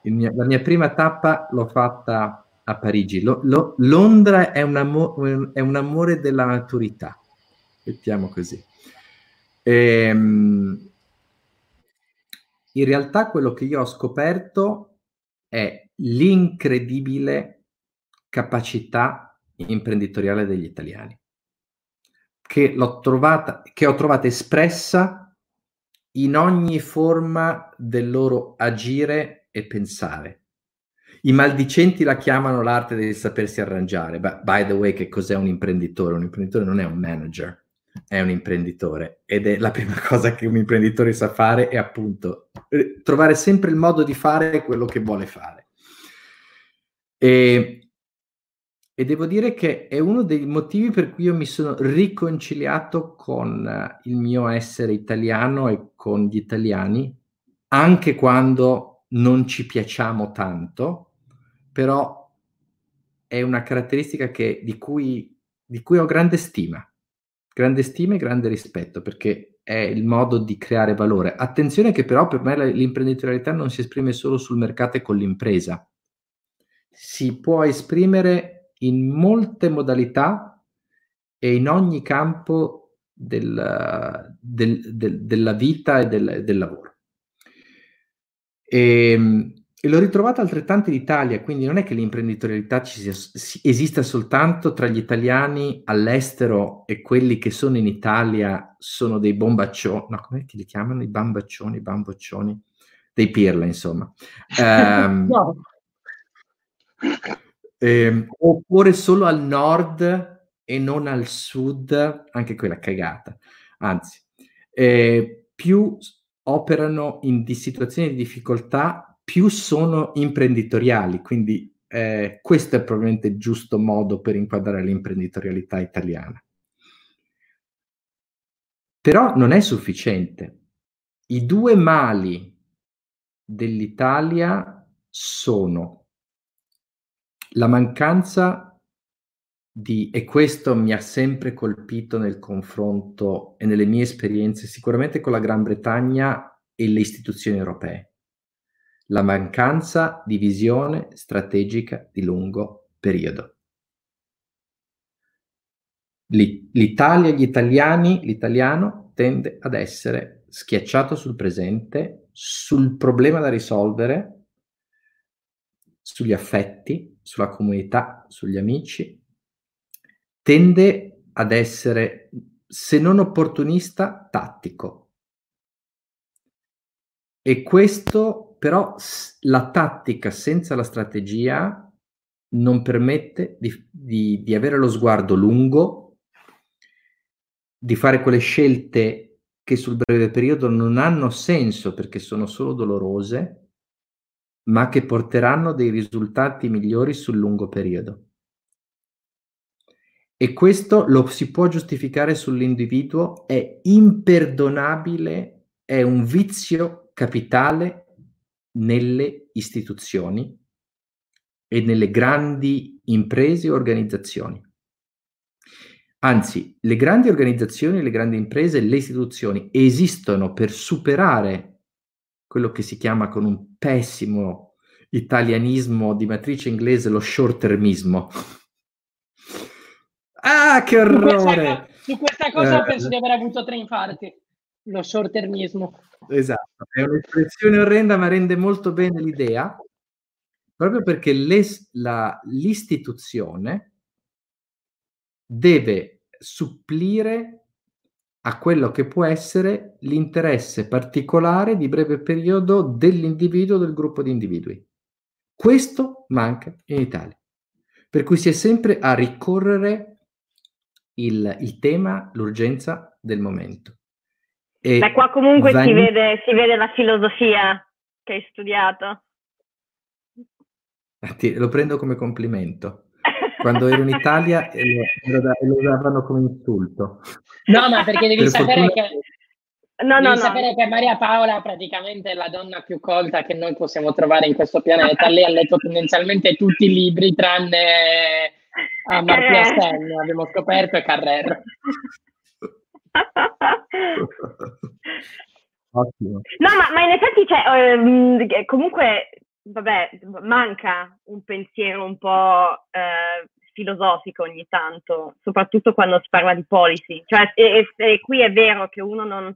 mio, la mia prima tappa l'ho fatta a Parigi. Lo, lo, Londra è un, amo, è un, amore della maturità, mettiamo così. Ehm, in realtà quello che io ho scoperto è l'incredibile capacità imprenditoriale degli italiani, che, trovata, che ho trovato espressa in ogni forma del loro agire e pensare. I maldicenti la chiamano l'arte del sapersi arrangiare. But, by the way, che cos'è un imprenditore? Un imprenditore non è un manager, è un imprenditore ed è la prima [LAUGHS] cosa che un imprenditore sa fare è appunto eh, trovare sempre il modo di fare quello che vuole fare. E, e devo dire che è uno dei motivi per cui io mi sono riconciliato con uh, il mio essere italiano e con gli italiani, anche quando non ci piacciamo tanto, però è una caratteristica che, di, cui, di cui ho grande stima, grande stima e grande rispetto, perché è il modo di creare valore. Attenzione che però per me l'imprenditorialità non si esprime solo sul mercato e con l'impresa, si può esprimere in molte modalità e in ogni campo del, del, del, della vita e del, del lavoro. E, ehm, e l'ho ritrovata altrettanto in Italia, quindi non è che l'imprenditorialità ci sia, esista soltanto tra gli italiani all'estero e quelli che sono in Italia sono dei bombaccioni, no, come li chiamano? I bambaccioni, i bamboccioni, dei pirla, insomma. Um, [LAUGHS] no. eh, oppure solo al nord e non al sud, anche quella cagata. Anzi, eh, più operano in di situazioni di difficoltà più sono imprenditoriali, quindi eh, questo è probabilmente il giusto modo per inquadrare l'imprenditorialità italiana. Però non è sufficiente. I due mali dell'Italia sono la mancanza di, e questo mi ha sempre colpito nel confronto e nelle mie esperienze, sicuramente con la Gran Bretagna e le istituzioni europee la mancanza di visione strategica di lungo periodo. L'Italia, gli italiani, l'italiano tende ad essere schiacciato sul presente, sul problema da risolvere, sugli affetti, sulla comunità, sugli amici, tende ad essere, se non opportunista, tattico. E questo però la tattica senza la strategia non permette di, di, di avere lo sguardo lungo, di fare quelle scelte che sul breve periodo non hanno senso perché sono solo dolorose, ma che porteranno dei risultati migliori sul lungo periodo. E questo lo si può giustificare sull'individuo, è imperdonabile, è un vizio capitale nelle istituzioni e nelle grandi imprese e organizzazioni. Anzi, le grandi organizzazioni, le grandi imprese, le istituzioni esistono per superare quello che si chiama con un pessimo italianismo di matrice inglese lo short termismo. Ah, che orrore! Su questa, cosa eh, penso di aver avuto tre infarti. Lo short termismo. Esatto, è un'espressione orrenda ma rende molto bene l'idea, proprio perché la, l'istituzione deve supplire a quello che può essere l'interesse particolare di breve periodo dell'individuo o del gruppo di individui. Questo manca in Italia. Per cui si è sempre a ricorrere il, il tema, l'urgenza del momento. E Beh, qua comunque Van... si, vede, si vede la filosofia che hai studiato. Lo prendo come complimento. Quando ero in Italia lo, lo usavano come insulto. No, ma perché devi per sapere fortuna... che... No, Devi no, sapere no. che Maria Paola praticamente è la donna più colta che noi possiamo trovare in questo pianeta. Lei ha letto tendenzialmente tutti i libri tranne [LAUGHS] Amartya Sen, abbiamo scoperto, Carrer. [LAUGHS] Ottimo. No, ma, ma, in effetti cioè, ehm, comunque, vabbè, manca un pensiero un po' eh, filosofico ogni tanto, soprattutto quando si parla di policy. Cioè, e, e, e qui è vero che uno non,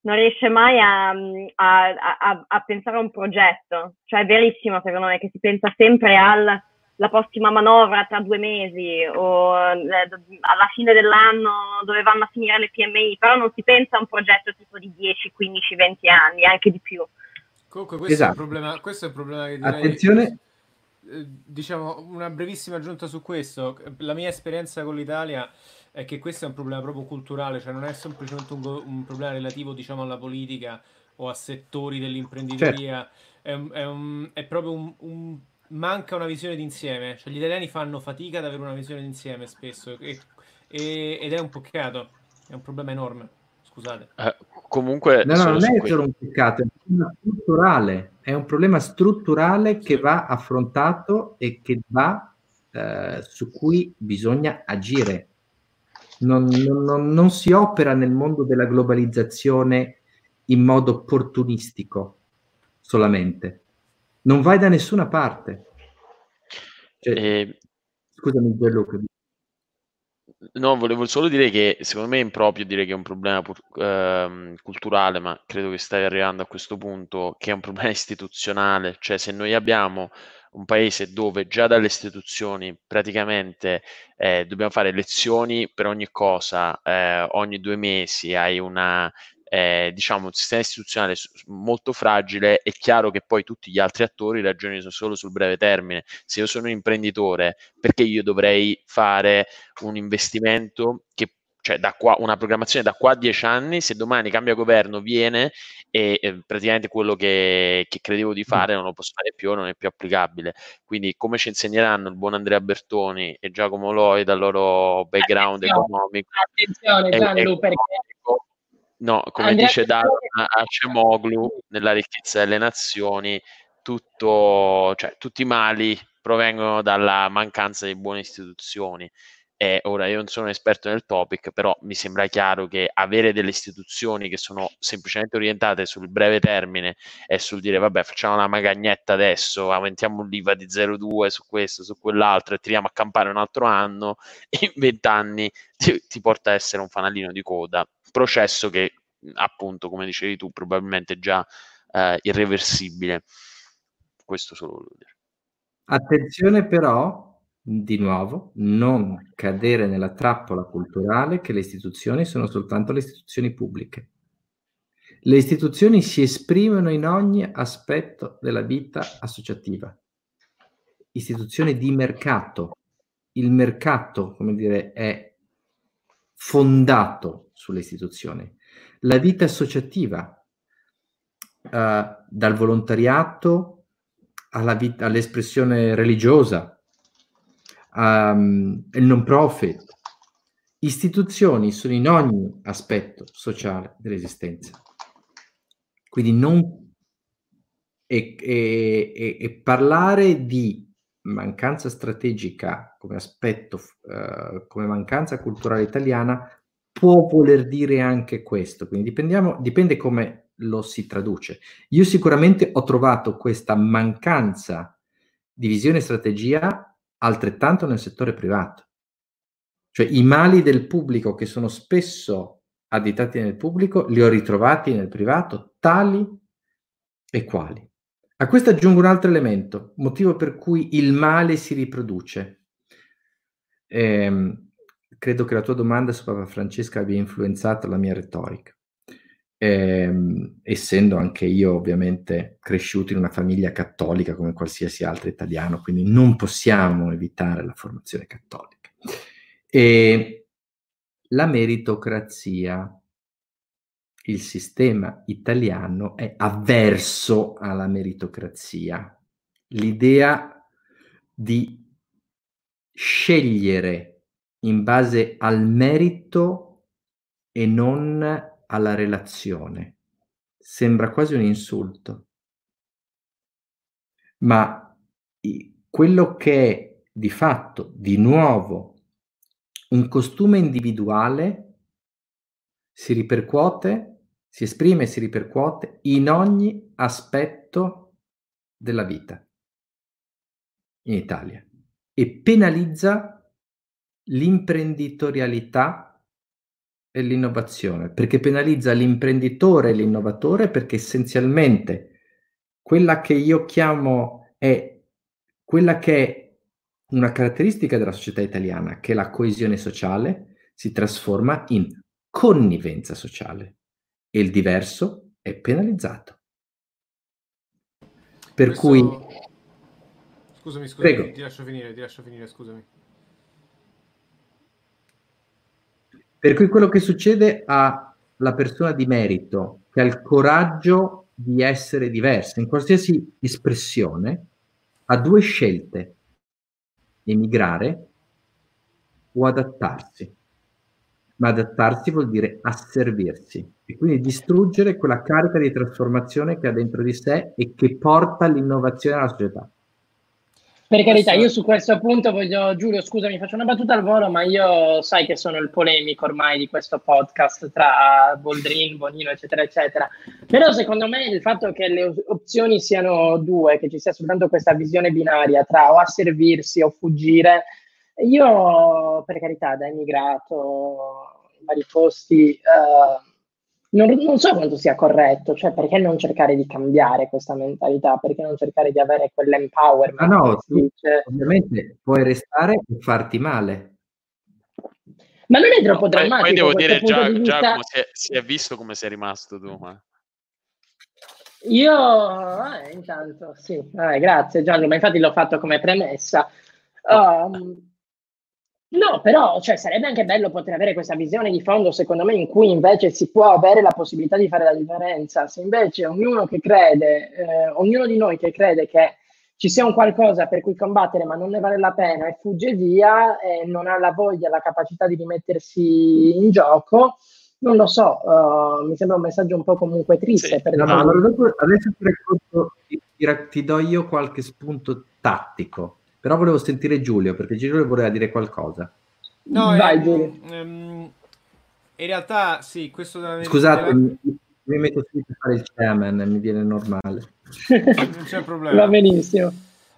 non riesce mai a, a, a, a, pensare a un progetto. Cioè, è verissimo, secondo me, che si pensa sempre al la prossima manovra tra due mesi o eh, alla fine dell'anno dove vanno a finire le PMI, però non si pensa a un progetto tipo di 10, 15, 20 anni, anche di più. Comunque questo, esatto. è, un problema, questo è un problema che direi... Attenzione! Eh, diciamo una brevissima aggiunta su questo. La mia esperienza con l'Italia è che questo è un problema proprio culturale, cioè non è semplicemente un, un problema relativo diciamo, alla politica o a settori dell'imprenditoria, certo. è, un, è, un, è, proprio un manca una visione d'insieme. Cioè, gli italiani fanno fatica ad avere una visione d'insieme spesso e, e, ed è un peccato, è un problema enorme. Scusate. Eh, comunque, no, no, non è solo un peccato, è un problema strutturale. È un problema strutturale che va affrontato e che va eh, su cui bisogna agire. Non, non, non si opera nel mondo della globalizzazione in modo opportunistico solamente non vai da nessuna parte. Cioè, e... Scusami, Gianluca. No, volevo solo dire che secondo me è improprio dire che è un problema ehm, culturale, ma credo che stai arrivando a questo punto, che è un problema [LAUGHS] istituzionale. Cioè, se noi abbiamo un paese dove già dalle istituzioni praticamente eh, dobbiamo fare lezioni per ogni cosa, eh, ogni due mesi hai una, eh, diciamo, un sistema istituzionale molto fragile, è chiaro che poi tutti gli altri attori ragionano solo sul breve termine. Se io sono un imprenditore, perché io dovrei fare un investimento che cioè da qua, una programmazione da qua a dieci anni, se domani cambia governo, viene e eh, praticamente quello che, che, credevo di fare non lo posso fare più, non è più applicabile. Quindi come ci insegneranno il buon Andrea Bertoni e Giacomo Loi dal loro background attenzione, economico? Attenzione Gianlu, perché No, come Andrea dice Dana Acemoglu, nella ricchezza delle nazioni, tutto, cioè, tutti i mali provengono dalla mancanza di buone istituzioni. E ora io non sono esperto nel topic, però mi sembra chiaro che avere delle istituzioni che sono semplicemente orientate sul breve termine e sul dire vabbè facciamo una magagnetta adesso, aumentiamo l'IVA di 0,2 su questo, su quell'altro e tiriamo a campare un altro anno, [LAUGHS] in vent'anni ti, ti porta a essere un fanalino di coda processo che appunto, come dicevi tu, probabilmente già eh, irreversibile. Questo solo volevo dire. Attenzione però, di nuovo, non cadere nella trappola culturale che le istituzioni sono soltanto le istituzioni pubbliche. Le istituzioni si esprimono in ogni aspetto della vita associativa. Istituzioni di mercato. Il mercato, come dire, è fondato sulle istituzioni. La vita associativa, uh, dal volontariato vita, all'espressione religiosa, um, il non profit, istituzioni sono in ogni aspetto sociale dell'esistenza. Quindi non e, e, e, parlare di mancanza strategica come aspetto, uh, come mancanza culturale italiana, può voler dire anche questo. Quindi dipende come lo si traduce. Io sicuramente ho trovato questa mancanza di visione e strategia altrettanto nel settore privato. Cioè i mali del pubblico che sono spesso additati nel pubblico li ho ritrovati nel privato tali e quali. A questo aggiungo un altro elemento, motivo per cui il male si riproduce. Eh, credo che la tua domanda su Papa Francesca abbia influenzato la mia retorica. Eh, essendo anche io ovviamente cresciuto in una famiglia cattolica come qualsiasi altro italiano, quindi non possiamo evitare la formazione cattolica. E la meritocrazia il sistema italiano è avverso alla meritocrazia. L'idea di scegliere in base al merito e non alla relazione. Sembra quasi un insulto. Ma quello che è di fatto, di nuovo, un costume individuale si ripercuote si esprime e si ripercuote in ogni aspetto della vita in Italia e penalizza l'imprenditorialità e l'innovazione, perché penalizza l'imprenditore e l'innovatore perché essenzialmente quella che io chiamo è quella che è una caratteristica della società italiana, che la coesione sociale, si trasforma in connivenza sociale e il diverso è penalizzato. Per Questo... cui... Scusami, scusami, Prego. ti lascio finire, ti lascio finire, scusami. Per cui quello che succede alla persona di merito, che ha il coraggio di essere diversa, in qualsiasi espressione, ha due scelte, emigrare o adattarsi ma adattarsi vuol dire asservirsi e quindi distruggere quella carica di trasformazione che ha dentro di sé e che porta all'innovazione alla società. Per carità, io su questo punto voglio, Giulio, scusami, faccio una battuta al volo, ma io sai che sono il polemico ormai di questo podcast tra Boldrin, Bonino, eccetera, eccetera. Però secondo me il fatto che le opzioni siano due, che ci sia soltanto questa visione binaria tra o asservirsi o fuggire, Io, per carità, da emigrato in vari posti, uh, non, non, so quanto sia corretto, cioè perché non cercare di cambiare questa mentalità, perché non cercare di avere quell'empowerment. Ah no, tu, ovviamente puoi restare e farti male. Ma non è troppo no, drammatico. Poi devo dire già, di vista... già si, è, si, è, visto come sei rimasto tu. Eh. Io, eh, intanto, sì, eh, grazie Gianni, ma infatti l'ho fatto come premessa. Um, No, però cioè, sarebbe anche bello poter avere questa visione di fondo, secondo me, in cui invece si può avere la possibilità di fare la differenza. Se invece ognuno che crede, eh, ognuno di noi che crede che ci sia un qualcosa per cui combattere ma non ne vale la pena e fugge via e non ha la voglia, la capacità di rimettersi in gioco, non lo so, uh, mi sembra un messaggio un po' comunque triste. Sì. Per no, no, allora dopo, adesso ti, ti do io qualche spunto tattico però volevo sentire Giulio, perché Giulio voleva dire qualcosa. No, Vai, ehm, ehm, in realtà sì, questo della Scusate, della... mi, mi metto subito a fare il chairman, mi viene normale. non c'è problema. Va benissimo.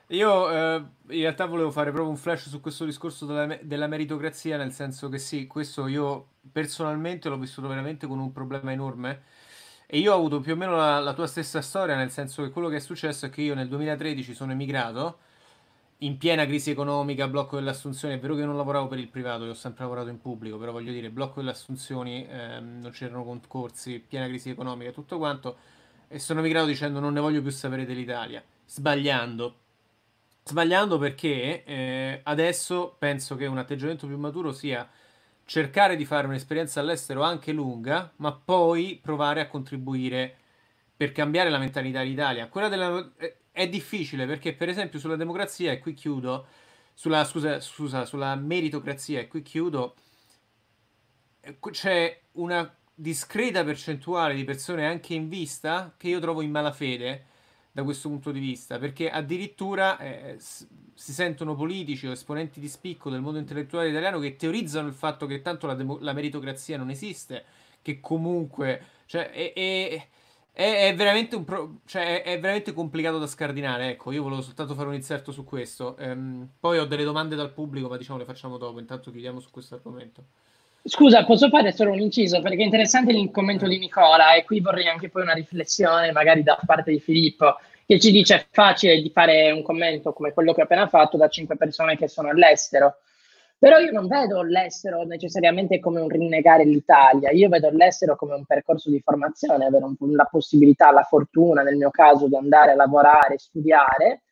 Io eh, in realtà volevo fare proprio un flash su questo discorso della, della, meritocrazia, nel senso che sì, questo io personalmente l'ho vissuto veramente con un problema enorme. E io ho avuto più o meno la, la tua stessa storia, nel senso che quello che è successo è che io nel 2013 sono emigrato in piena crisi economica, blocco delle assunzioni. È vero che io non lavoravo per il privato, io ho sempre lavorato in pubblico, però voglio dire, blocco delle assunzioni, ehm, non c'erano concorsi, piena crisi economica, tutto quanto. E sono migrato dicendo non ne voglio più sapere dell'Italia, sbagliando. Sbagliando perché eh, adesso penso che un atteggiamento più maturo sia cercare di fare un'esperienza all'estero anche lunga, ma poi provare a contribuire per cambiare la mentalità d'Italia. Quella della, eh, è difficile perché, per esempio, sulla democrazia, e qui chiudo, sulla, scusa, scusa, sulla meritocrazia, e qui chiudo, eh, c'è una discreta percentuale di persone anche in vista che io trovo in malafede da questo punto di vista, perché addirittura eh, si sentono politici o esponenti di spicco del mondo intellettuale italiano che teorizzano il fatto che tanto la, demo- la meritocrazia non esiste, che comunque... Cioè, è, è, è, è, veramente pro... cioè, è, veramente complicato da scardinare. Ecco, io volevo soltanto fare un inserto su questo. Ehm, poi ho delle domande dal pubblico, ma diciamo le facciamo dopo. Intanto chiudiamo su questo argomento. Scusa, posso fare solo un inciso? Perché è interessante il commento di Nicola e qui vorrei anche poi una riflessione magari da parte di Filippo che ci dice è facile di fare un commento come quello che ho appena fatto da cinque persone che sono all'estero. Però io non vedo l'estero necessariamente come un rinnegare l'Italia, io vedo l'estero come un percorso di formazione, avere un, la possibilità, la fortuna nel mio caso di andare a lavorare, studiare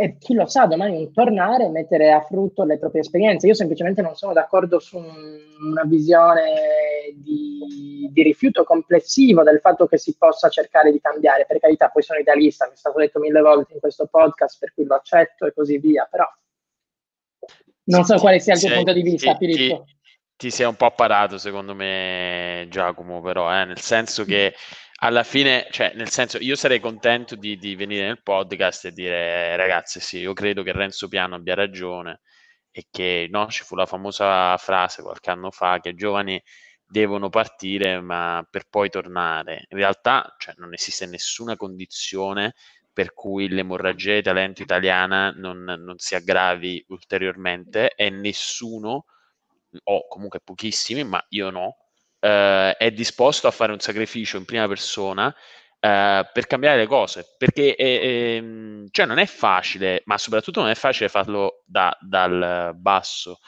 e chi lo sa domani tornare e mettere a frutto le proprie esperienze. Io semplicemente non sono d'accordo su un, una visione di, di, rifiuto complessivo del fatto che si possa cercare di cambiare. Per carità, poi sono idealista, mi è stato detto mille volte in questo podcast, per cui lo accetto e così via, però non so quale sia il tuo punto di vista, ti, Filippo. Ti, ti, sei un po' parato, secondo me, Giacomo, però, eh? nel senso che alla fine, cioè, nel senso, io sarei contento di, di venire nel podcast e dire, ragazzi, sì, io credo che Renzo Piano abbia ragione e che no, ci fu la famosa frase qualche anno fa che i giovani devono partire ma per poi tornare. In realtà cioè, non esiste nessuna condizione per cui l'emorragia di talento italiana non, non si aggravi ulteriormente e nessuno, o comunque pochissimi, ma io no, eh, è disposto a fare un sacrificio in prima persona eh, per cambiare le cose, perché è, è, cioè non è facile, ma soprattutto non è facile farlo da, dal basso.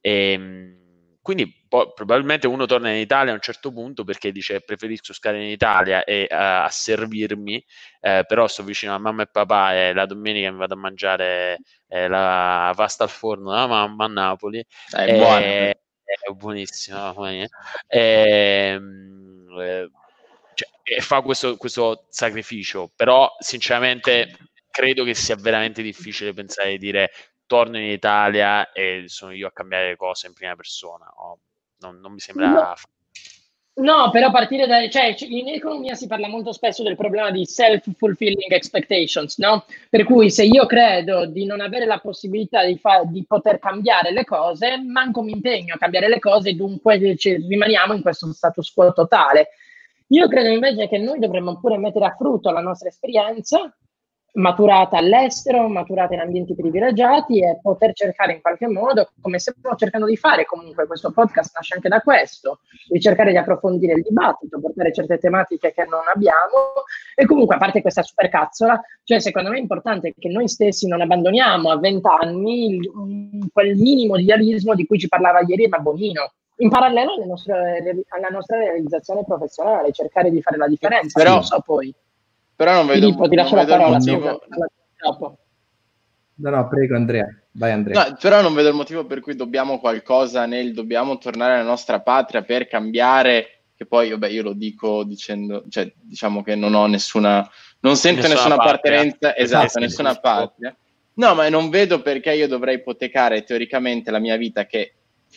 E, ehm, quindi po- probabilmente uno torna in Italia a un certo punto perché dice preferisco stare in Italia e uh, a servirmi, eh, però sto vicino a mamma e papà e la domenica mi vado a mangiare eh, la pasta al forno da mamma a Napoli. È eh, buona. È. E, ehm, eh, cioè, e fa questo, questo sacrificio, però sinceramente credo che sia veramente difficile pensare di dire torno in Italia e sono io a cambiare le cose in prima persona. Oh, non, non, mi sembra... No. No, però a partire da... Cioè, in economia si parla molto spesso del problema di self-fulfilling expectations, no? Per cui se io credo di non avere la possibilità di, fa- di poter cambiare le cose, manco mi impegno a cambiare le cose, dunque rimaniamo in questo status quo totale. Io credo invece che noi dovremmo pure mettere a frutto la nostra esperienza maturata all'estero, maturata in ambienti privilegiati e poter cercare in qualche modo, come stiamo cercando di fare, comunque questo podcast nasce anche da questo, di cercare di approfondire il dibattito, portare certe tematiche che non abbiamo e comunque a parte questa supercazzola, cioè secondo me è importante che noi stessi non abbandoniamo a vent'anni quel minimo di idealismo di cui ci parlava ieri Bonino in parallelo nostre, alla nostra realizzazione professionale, cercare di fare la differenza. Però, so poi. Però non vedo, Filippo, ti lascio la parola. Motivo... No, no, prego Andrea. Vai Andrea. No, però non vedo il motivo per cui dobbiamo qualcosa nel dobbiamo tornare alla nostra patria per cambiare, che poi vabbè, io lo dico dicendo, cioè diciamo che non ho nessuna, non sento nessuna, nessuna appartenenza, esatto, nessuna patria. No, ma non vedo perché io dovrei ipotecare teoricamente la mia vita che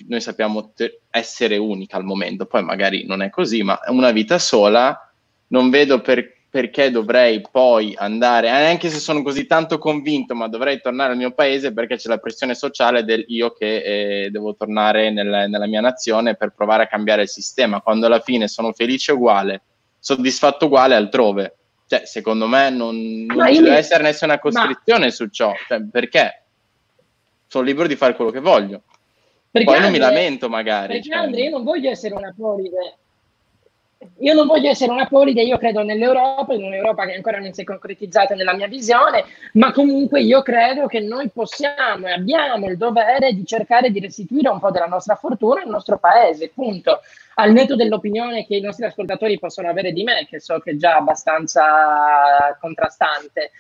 noi sappiamo te- essere unica al momento, poi magari non è così, ma è una vita sola, non vedo per- perché dovrei poi andare, anche se sono così tanto convinto, ma dovrei tornare al mio paese perché c'è la pressione sociale del io che eh, devo tornare nel, nella mia nazione per provare a cambiare il sistema, quando alla fine sono felice uguale, soddisfatto uguale altrove. Cioè, secondo me non, non ci deve essere nessuna costrizione ma... su ciò, cioè, perché sono libero di fare quello che voglio. Perché Poi non mi lamento magari. Perché cioè... Andre, io non voglio essere una polide. Io non voglio essere una polide, io credo nell'Europa, in un'Europa che ancora non si è concretizzata nella mia visione, ma comunque io credo che noi possiamo e abbiamo il dovere di cercare di restituire un po' della nostra fortuna al nostro paese, punto. Al netto dell'opinione che i nostri ascoltatori possono avere di me, che so che è già abbastanza contrastante.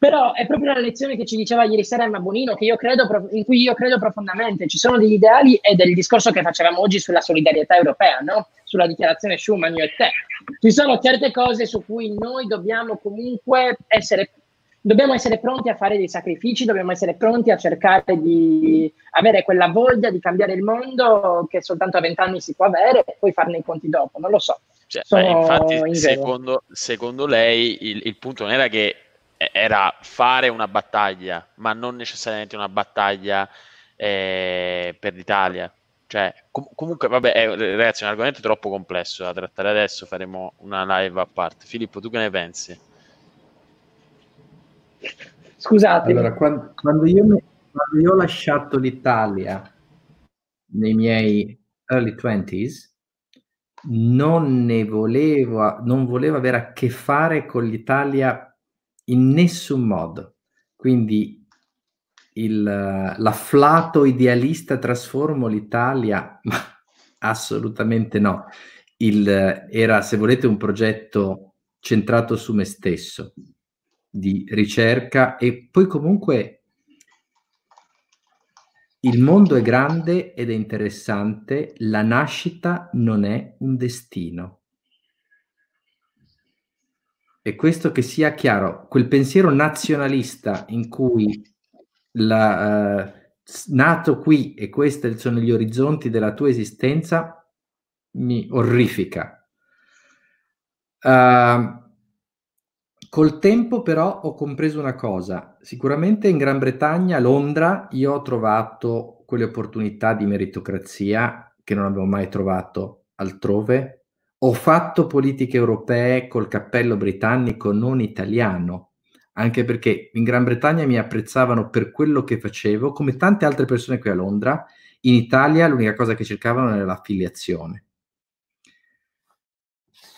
Però è proprio la lezione che ci diceva ieri sera Emma Bonino, credo, in cui io credo profondamente. Ci sono degli ideali e del discorso che facevamo oggi sulla solidarietà europea, no? sulla dichiarazione Schuman, io e te. Ci sono certe cose su cui noi dobbiamo comunque essere, dobbiamo essere pronti a fare dei sacrifici, dobbiamo essere pronti a cercare di avere quella voglia di cambiare il mondo che soltanto a vent'anni si può avere e poi farne i conti dopo. Non lo so. Cioè, beh, infatti, secondo, secondo, lei il, il punto non era che era fare una battaglia, ma non necessariamente una battaglia eh, per l'Italia. Cioè, com- comunque, vabbè, è, ragazzi, è un argomento troppo complesso da trattare adesso, faremo una live a parte. Filippo, tu che ne pensi? Scusate. Allora, quando, quando, io, quando io ho lasciato l'Italia nei miei early 20s, non ne volevo, non volevo avere a che fare con l'Italia in nessun modo. Quindi il, l'afflato idealista trasformo l'Italia, [LAUGHS] ma assolutamente no. Il, era, se volete, un progetto centrato su me stesso, di ricerca e poi comunque il mondo è grande ed è interessante, la nascita non è un destino. E questo che sia chiaro, quel pensiero nazionalista in cui la, uh, nato qui e questi sono gli orizzonti della tua esistenza mi orrifica. Uh, col tempo però ho compreso una cosa, sicuramente in Gran Bretagna, a Londra, io ho trovato quelle opportunità di meritocrazia che non avevo mai trovato altrove ho fatto politiche europee col cappello britannico, non italiano, anche perché in Gran Bretagna mi apprezzavano per quello che facevo, come tante altre persone qui a Londra. In Italia l'unica cosa che cercavano era l'affiliazione.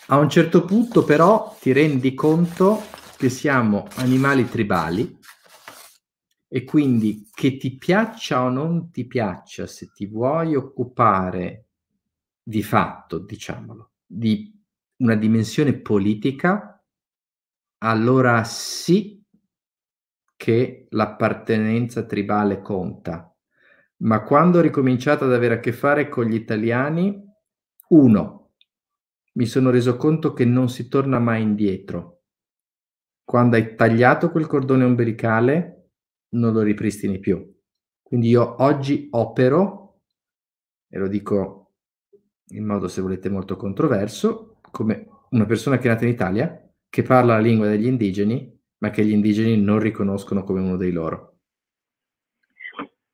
A un certo punto però ti rendi conto che siamo animali tribali e quindi che ti piaccia o non ti piaccia, se ti vuoi occupare di fatto, diciamolo, di una dimensione politica, allora sì che l'appartenenza tribale conta. Ma quando ho ricominciato ad avere a che fare con gli italiani, uno, mi sono reso conto che non si torna mai indietro. Quando hai tagliato quel cordone ombelicale, non lo ripristini più. Quindi io oggi opero, e lo dico in modo, se volete, molto controverso, come una persona che è nata in Italia, che parla la lingua degli indigeni, ma che gli indigeni non riconoscono come uno dei loro.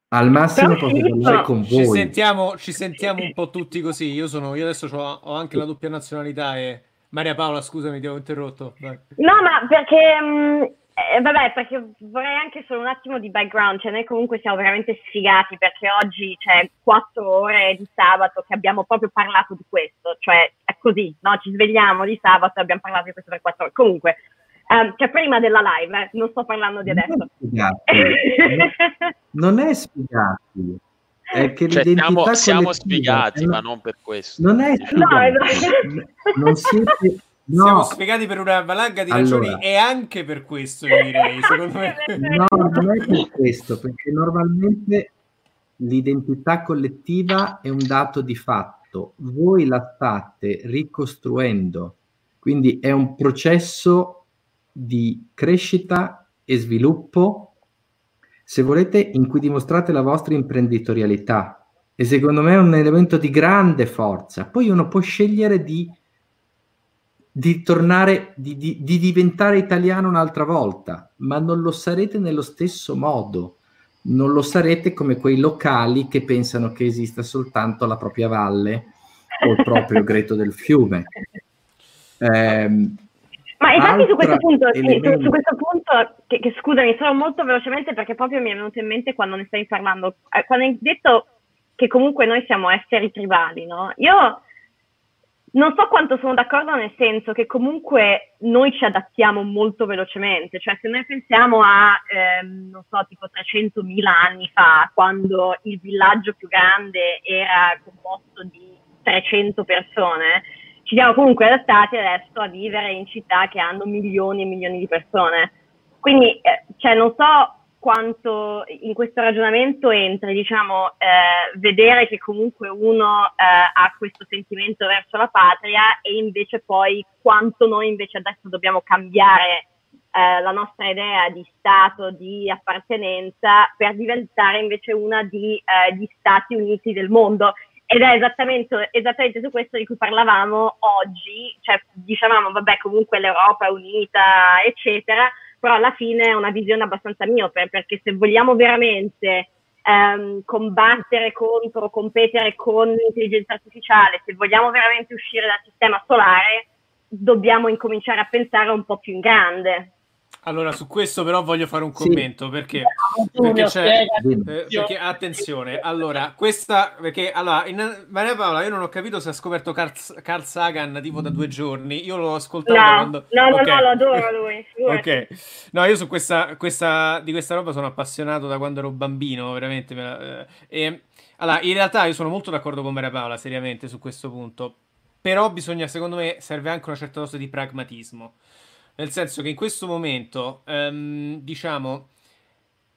Al massimo Però posso parlare con voi. Ci sentiamo, ci sentiamo un po' tutti così. Io, sono, io adesso ho, ho anche la doppia nazionalità e... Maria Paola, scusami, ti ho interrotto. Vai. No, ma perché mh, Eh, vabbè, perché vorrei anche solo un attimo di background, cioè noi comunque siamo veramente sfigati perché oggi c'è quattro ore di sabato che abbiamo proprio parlato di questo, cioè è così, no? Ci svegliamo di sabato e abbiamo parlato di questo per quattro ore. Comunque, um, cioè prima della live, eh, non sto parlando di adesso. [LAUGHS] non è sfigati. È che cioè, siamo, siamo sfigati, ma non per questo. Non è sfigati. No, non siete No. Siamo spiegati per una valanga di allora, ragioni e anche per questo, io direi, secondo me. [LAUGHS] No, non è per questo, perché normalmente l'identità collettiva è un dato di fatto. Voi la state ricostruendo, quindi è un processo di crescita e sviluppo, se volete, in cui dimostrate la vostra imprenditorialità. E secondo me è un elemento di grande forza. Poi uno può scegliere di di tornare, di, di, di, diventare italiano un'altra volta, ma non lo sarete nello stesso modo. Non lo sarete come quei locali che pensano che esista soltanto la propria valle o il proprio [LAUGHS] greto del fiume. Eh, ma infatti su questo punto, sì, su, su, questo punto che, che, scusami, solo molto velocemente perché proprio mi è venuto in mente quando ne stai parlando, eh, quando hai detto che comunque noi siamo esseri tribali, no? Io non so quanto sono d'accordo nel senso che comunque noi ci adattiamo molto velocemente, cioè se noi pensiamo a, ehm, non so, tipo 300.000 anni fa, quando il villaggio più grande era composto di 300 persone, ci siamo comunque adattati adesso a vivere in città che hanno milioni e milioni di persone. Quindi, eh, cioè, non so quanto in questo ragionamento entri, diciamo, eh, vedere che comunque uno eh, ha questo sentimento verso la patria e invece poi quanto noi invece adesso dobbiamo cambiare eh, la nostra idea di Stato, di appartenenza per diventare invece una di, eh, di Stati Uniti del mondo. Ed è esattamente, esattamente su questo di cui parlavamo oggi, cioè dicevamo, vabbè, comunque l'Europa è unita, eccetera, però alla fine è una visione abbastanza miope, perché se vogliamo veramente ehm, combattere contro, competere con l'intelligenza artificiale, se vogliamo veramente uscire dal sistema solare, dobbiamo incominciare a pensare un po' più in grande. Allora, su questo però voglio fare un commento sì. perché, perché, c'è, eh, perché, attenzione, allora, questa, perché, allora, in, Maria Paola, io non ho capito se ha scoperto Carl, Carl Sagan tipo da due giorni, io l'ho ascoltato no, quando... No, okay. no, lo adoro lui. ok, no, io su questa, questa, di questa roba sono appassionato da quando ero bambino, veramente. Eh, e, allora, in realtà io sono molto d'accordo con Maria Paola, seriamente, su questo punto, però bisogna, secondo me, serve anche una certa dose di pragmatismo. Nel senso che in questo momento, um, diciamo,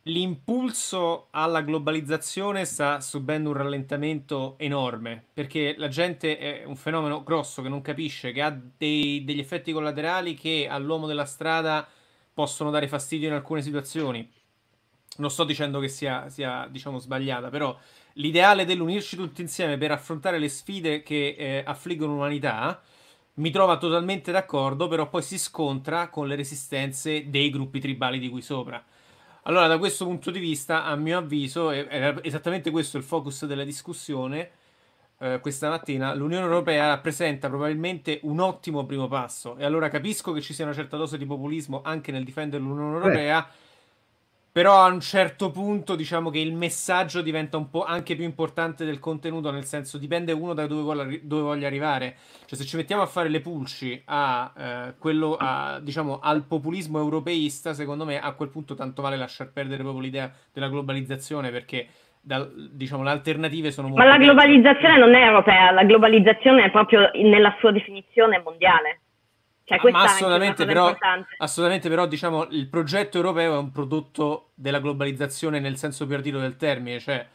l'impulso alla globalizzazione sta subendo un rallentamento enorme perché la gente è un fenomeno grosso che non capisce, che ha dei, degli effetti collaterali che all'uomo della strada possono dare fastidio in alcune situazioni. Non sto dicendo che sia, sia diciamo, sbagliata, però l'ideale dell'unirci tutti insieme per affrontare le sfide che eh, affliggono l'umanità mi trova totalmente d'accordo, però poi si scontra con le resistenze dei gruppi tribali di qui sopra. Allora, da questo punto di vista, a mio avviso, era esattamente questo il focus della discussione eh, questa mattina. L'Unione Europea rappresenta probabilmente un ottimo primo passo. E allora capisco che ci sia una certa dose di populismo anche nel difendere l'Unione Europea. Beh però a un certo punto diciamo che il messaggio diventa un po' anche più importante del contenuto, nel senso dipende uno da dove, vuole, dove voglia arrivare. Cioè se ci mettiamo a fare le pulci a, eh, quello, a, diciamo, al populismo europeista, secondo me a quel punto tanto vale lasciar perdere proprio l'idea della globalizzazione perché da, diciamo, le alternative sono molto... Ma la globalizzazione non è europea, la globalizzazione è proprio nella sua definizione mondiale. Cioè, ma assolutamente però, assolutamente però, diciamo, il progetto europeo è un prodotto della globalizzazione nel senso più ardito del termine, cioè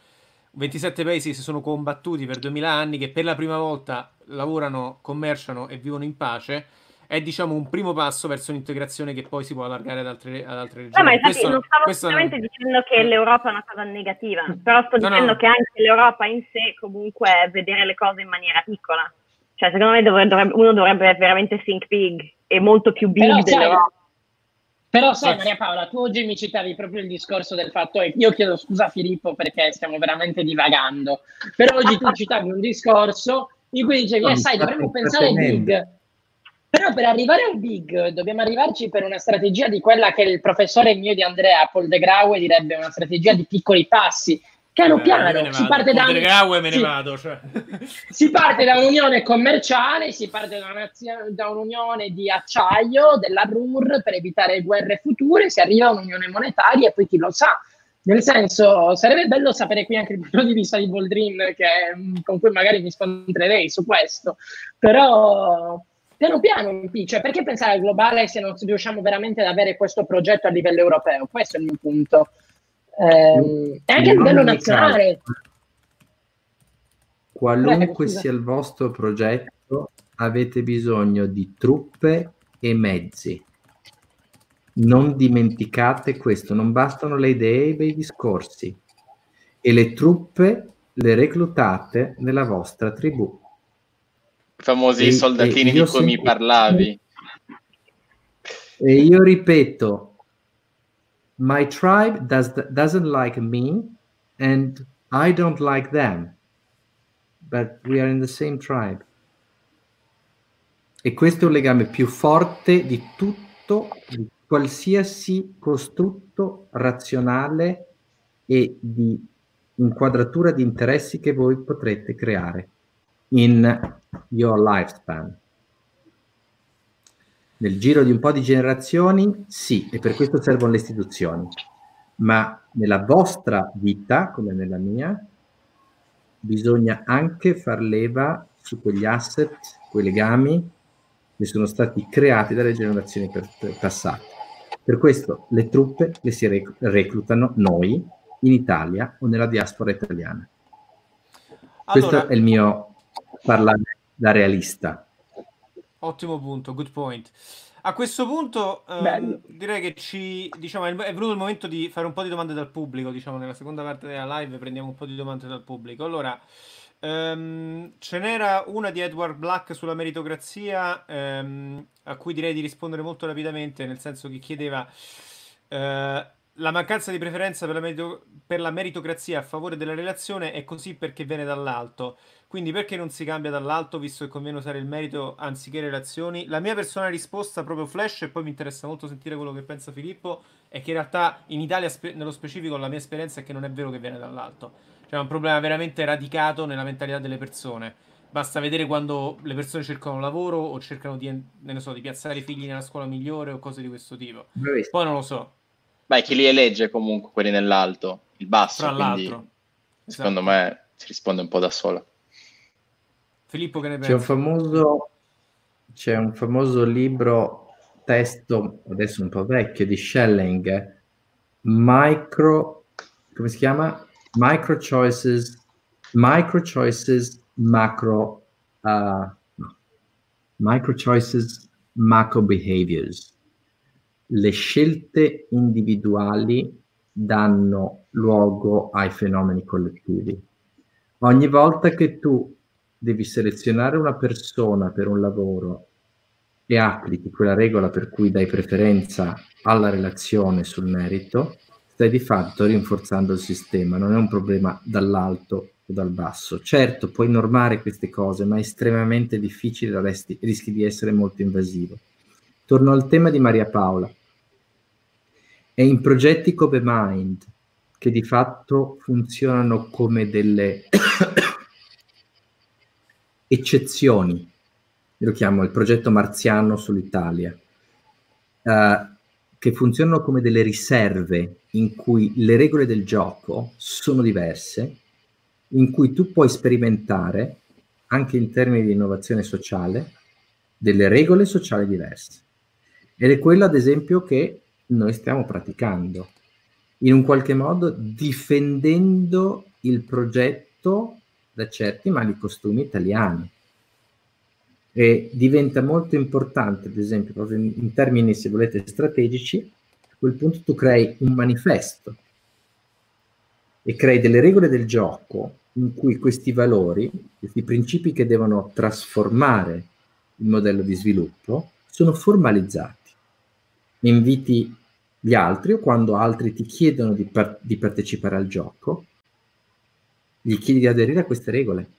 27 paesi si sono combattuti per 2000 anni che per la prima volta lavorano, commerciano e vivono in pace. È diciamo un primo passo verso un'integrazione che poi si può allargare ad altre, ad altre regioni. No, ma infatti questo, non stavo assolutamente non... dicendo che l'Europa è una cosa negativa, però sto no, dicendo no. che anche l'Europa in sé comunque è vedere le cose in maniera piccola. Cioè, secondo me dovrebbe, dovrebbe, uno dovrebbe veramente think big e molto più big però, sai, però sai Maria Paola, tu oggi mi citavi proprio il discorso del fatto, e io chiedo scusa a Filippo perché stiamo veramente divagando, però oggi tu citavi un discorso in cui dicevi, eh, sai, dovremmo pensare big. Però per arrivare al big dobbiamo arrivarci per una strategia di quella che il professore mio di Andrea, Paul de Graue, direbbe una strategia di piccoli passi. Piano eh, piano, si parte, da, vado, cioè. [LAUGHS] si parte da un'unione commerciale, si parte da, una, da un'unione di acciaio, della RUR per evitare guerre future, si arriva a un'unione monetaria e poi chi lo sa, nel senso, sarebbe bello sapere qui anche il punto di vista di Boldrin, che, con cui magari mi scontrerei su questo, però piano piano, cioè perché pensare al globale se non riusciamo veramente ad avere questo progetto a livello europeo? Questo è il mio punto. Eh, e anche a livello nazionale. Qualunque Prego, sia il vostro progetto, avete bisogno di truppe e mezzi. Non dimenticate questo, non bastano le idee e i bei discorsi. E le truppe le reclutate nella vostra tribù famosi e, soldatini e di cui mi parlavi. E io ripeto, my tribe does, doesn't like me and I don't like them, but we are in the same tribe. E questo è un legame più forte di tutto, di qualsiasi costrutto razionale e di inquadratura di interessi che voi potrete creare in your lifespan. Nel giro di un po' di generazioni, sì, e per questo servono le istituzioni. Ma nella vostra vita, come nella mia, bisogna anche far leva su quegli asset, quei legami che sono stati creati dalle generazioni per, per passate. Per questo le truppe le si reclutano noi in Italia o nella diaspora italiana. Allora, questo è il mio parlare da realista. Ottimo punto, good point. A questo punto ehm, direi che ci diciamo, è venuto il momento di fare un po' di domande dal pubblico. Diciamo, nella seconda parte della live prendiamo un po' di domande dal pubblico. Allora, ehm, ce n'era una di Edward Black sulla meritocrazia, ehm, a cui direi di rispondere molto rapidamente, nel senso che chiedeva eh, la mancanza di preferenza per la, merito- per la meritocrazia a favore della relazione è così perché viene dall'alto. Quindi perché non si cambia dall'alto visto che conviene usare il merito anziché relazioni? La mia personale risposta, proprio flash, e poi mi interessa molto sentire quello che pensa Filippo, è che in realtà in Italia, spe- nello specifico, la mia esperienza è che non è vero che viene dall'alto. Cioè è un problema veramente radicato nella mentalità delle persone. Basta vedere quando le persone cercano lavoro o cercano di, so, di piazzare i figli nella scuola migliore o cose di questo tipo. Poi non lo so. Beh, chi li elegge comunque quelli nell'alto, il basso. Tra quindi, l'altro. Secondo esatto. me si risponde un po' da sola. Filippo, che ne pensi? C'è un famoso, c'è un famoso libro, testo, adesso un po' vecchio, di Schelling, Micro, come si chiama? Micro Choices, Micro Choices, Macro, uh, Micro Choices, Macro Behaviors. Le scelte individuali danno luogo ai fenomeni collettivi. Ogni volta che tu devi selezionare una persona per un lavoro e applichi quella regola per cui dai preferenza alla relazione sul merito, stai di fatto rinforzando il sistema, non è un problema dall'alto o dal basso. Certo, puoi normare queste cose, ma è estremamente difficile, rischi di essere molto invasivo. Torno al tema di Maria Paola. È in progetti come Mind, che di fatto funzionano come delle [COUGHS] eccezioni, lo chiamo il progetto marziano sull'Italia, uh, che funzionano come delle riserve in cui le regole del gioco sono diverse, in cui tu puoi sperimentare, anche in termini di innovazione sociale, delle regole sociali diverse. Ed è quello, ad esempio, che noi stiamo praticando, in un qualche modo difendendo il progetto da certi mali costumi italiani. E diventa molto importante, ad esempio, proprio in, in termini, se volete, strategici, a quel punto tu crei un manifesto e crei delle regole del gioco in cui questi valori, questi principi che devono trasformare il modello di sviluppo, sono formalizzati. Inviti gli altri o quando altri ti chiedono di, par- di partecipare al gioco, gli chiedi di aderire a queste regole.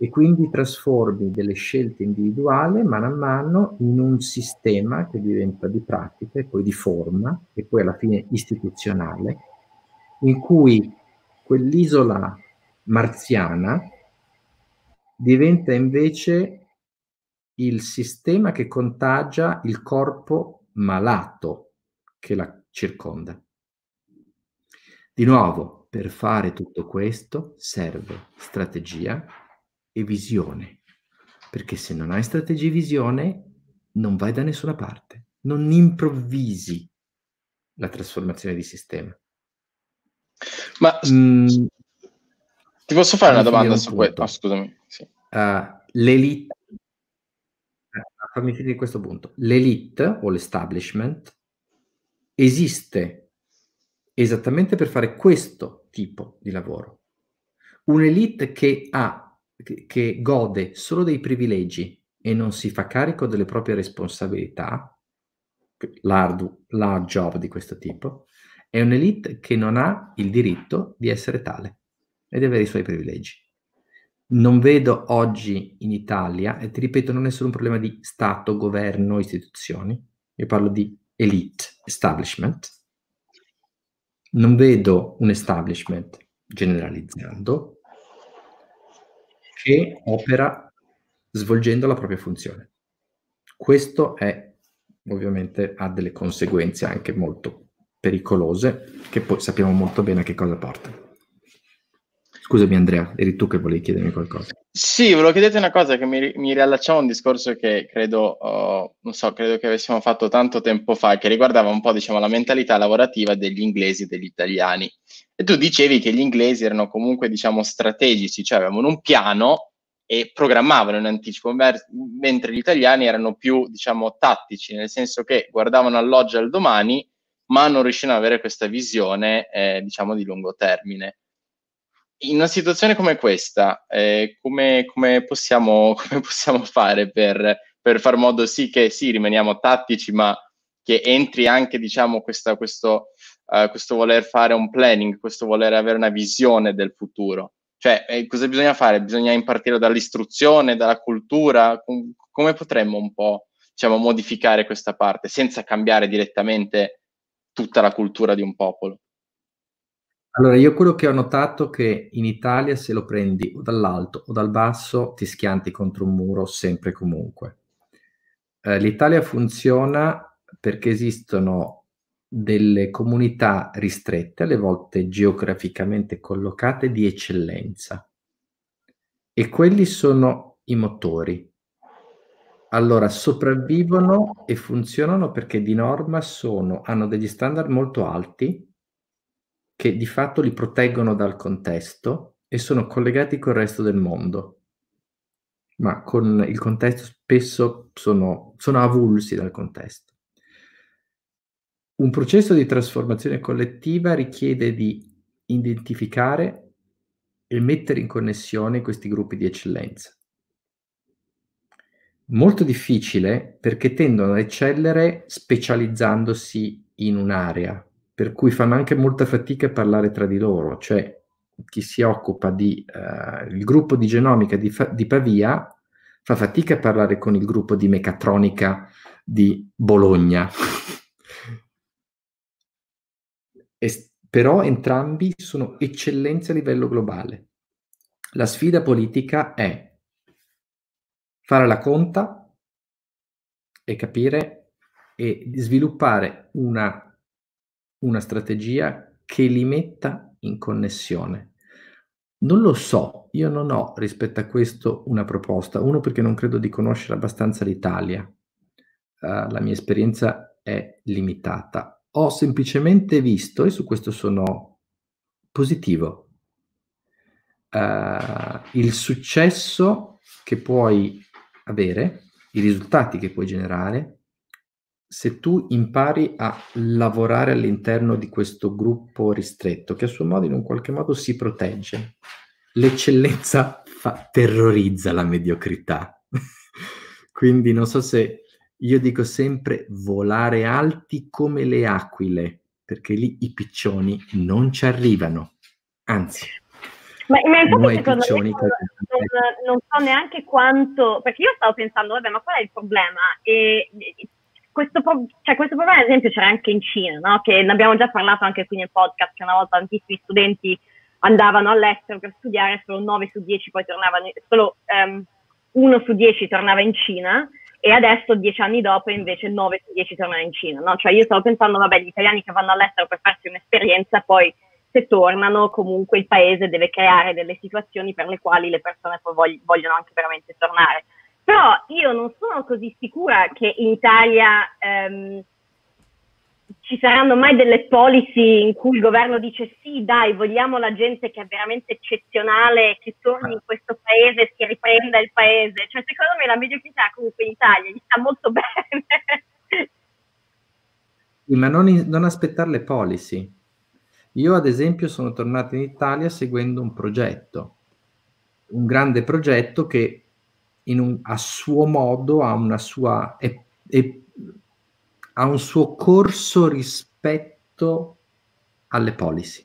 e quindi trasformi delle scelte individuali mano a mano in un sistema che diventa di pratica e poi di forma e poi alla fine istituzionale, in cui quell'isola marziana diventa invece il sistema che contagia il corpo malato che la circonda. Di nuovo, per fare tutto questo serve strategia e visione, perché se non hai strategia e visione non vai da nessuna parte, non improvvisi la trasformazione di sistema. Ma mm, ti posso fare una domanda un su questo? Oh, scusami. Sì. Uh, l'elite, fammi finire questo punto. L'elite o l'establishment esiste esattamente per fare questo tipo di lavoro. Un'elite che ha che, gode solo dei privilegi e non si fa carico delle proprie responsabilità, l'hard, l'hard job di questo tipo, è un'elite che non ha il diritto di essere tale e di avere i suoi privilegi. Non vedo oggi in Italia, e ti ripeto, non è solo un problema di Stato, governo, istituzioni, io parlo di elite, establishment. Non vedo un establishment generalizzando che opera svolgendo la propria funzione. Questo è ovviamente ha delle conseguenze anche molto pericolose che poi sappiamo molto bene a che cosa portano. Scusami Andrea, eri tu che volevi chiedermi qualcosa. Sì, volevo chiederti una cosa che mi, mi riallacciamo a un discorso che credo, uh, non so, credo che avessimo fatto tanto tempo fa, che riguardava un po', diciamo, la mentalità lavorativa degli inglesi e degli italiani. E tu dicevi che gli inglesi erano comunque, diciamo, strategici, cioè avevano un piano e programmavano in anticipo, mentre gli italiani erano più, diciamo, tattici, nel senso che guardavano all'oggi e al domani, ma non riuscivano ad avere questa visione, eh, diciamo, di lungo termine in una situazione come questa, eh, come, come, possiamo, [LAUGHS] come, possiamo, fare per, per, far modo sì che sì, rimaniamo tattici, ma che entri anche, diciamo, questa, questo, uh, questo voler fare un planning, questo voler avere una visione del futuro? Cioè, eh, cosa bisogna fare? Bisogna impartire dall'istruzione, dalla cultura? Com- come potremmo un po', diciamo, modificare questa parte senza cambiare direttamente tutta la cultura di un popolo? Allora, io quello che ho notato è che in Italia se lo prendi o dall'alto o dal basso ti schianti contro un muro sempre e comunque. Eh, L'Italia funziona perché esistono delle comunità ristrette, alle volte geograficamente collocate, di eccellenza. E quelli sono i motori. Allora, sopravvivono e funzionano perché di norma sono, hanno degli standard molto alti che di fatto li proteggono dal contesto e sono collegati col resto del mondo, ma con il contesto spesso sono, sono avulsi dal contesto. Un processo di trasformazione collettiva richiede di identificare e mettere in connessione questi gruppi di eccellenza. Molto difficile perché tendono ad eccellere specializzandosi in un'area, per cui fanno anche molta fatica a parlare tra di loro, cioè chi si occupa di uh, il gruppo di genomica di, fa- di, Pavia fa fatica a parlare con il gruppo di meccatronica di Bologna. [LAUGHS] e, però entrambi sono eccellenze a livello globale. La sfida politica è fare la conta e capire e sviluppare una una strategia che li metta in connessione. Non lo so, io non ho rispetto a questo una proposta. Uno perché non credo di conoscere abbastanza l'Italia. Uh, la mia esperienza è limitata. Ho semplicemente visto, e su questo sono positivo, uh, il successo che puoi avere, i risultati che puoi generare se tu impari a lavorare all'interno di questo gruppo ristretto, che a suo modo in un qualche modo si protegge, l'eccellenza fa, terrorizza la mediocrità. [LAUGHS] Quindi non so se io dico sempre volare alti come le aquile, perché lì i piccioni non ci arrivano. Anzi, Ma, ma infatti secondo me non, non, non, so neanche quanto, perché io stavo pensando, vabbè, ma qual è il problema? E, questo, cioè, questo problema, ad esempio, c'era anche in Cina, no? che ne abbiamo già parlato anche qui nel podcast, che una volta tantissimi studenti andavano all'estero per studiare, solo 9 su 10 poi tornavano, solo um, ehm, 1 su 10 tornava in Cina e adesso, dieci anni dopo, invece 9 su 10 tornano in Cina. No? Cioè io stavo pensando, vabbè, gli italiani che vanno all'estero per farsi un'esperienza, poi se tornano comunque il paese deve creare delle situazioni per le quali le persone poi vog- vogliono anche veramente tornare. Però io non sono così sicura che in Italia ehm, ci saranno mai delle policy in cui il governo dice sì, dai, vogliamo la gente che è veramente eccezionale, che torni in questo paese e si riprenda il paese. Cioè, secondo me la mediocrità comunque in Italia gli sta molto [LAUGHS] bene. Ma non, non aspettare le policy. Io, ad esempio, sono tornato in Italia seguendo un progetto, un grande progetto che un, a suo modo ha una sua... È, è, ha un suo corso rispetto alle policy.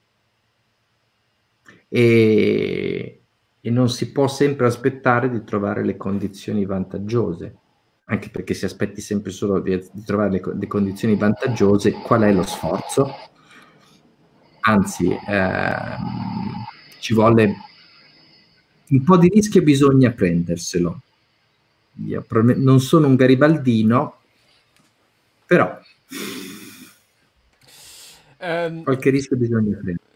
E, e, non si può sempre aspettare di trovare le condizioni vantaggiose, anche perché se aspetti sempre solo di, di trovare le, le, condizioni vantaggiose, qual è lo sforzo? Anzi, ehm, ci vuole un po' di rischio bisogna prenderselo. Io non sono un garibaldino, però um, qualche rischio bisogna prendere.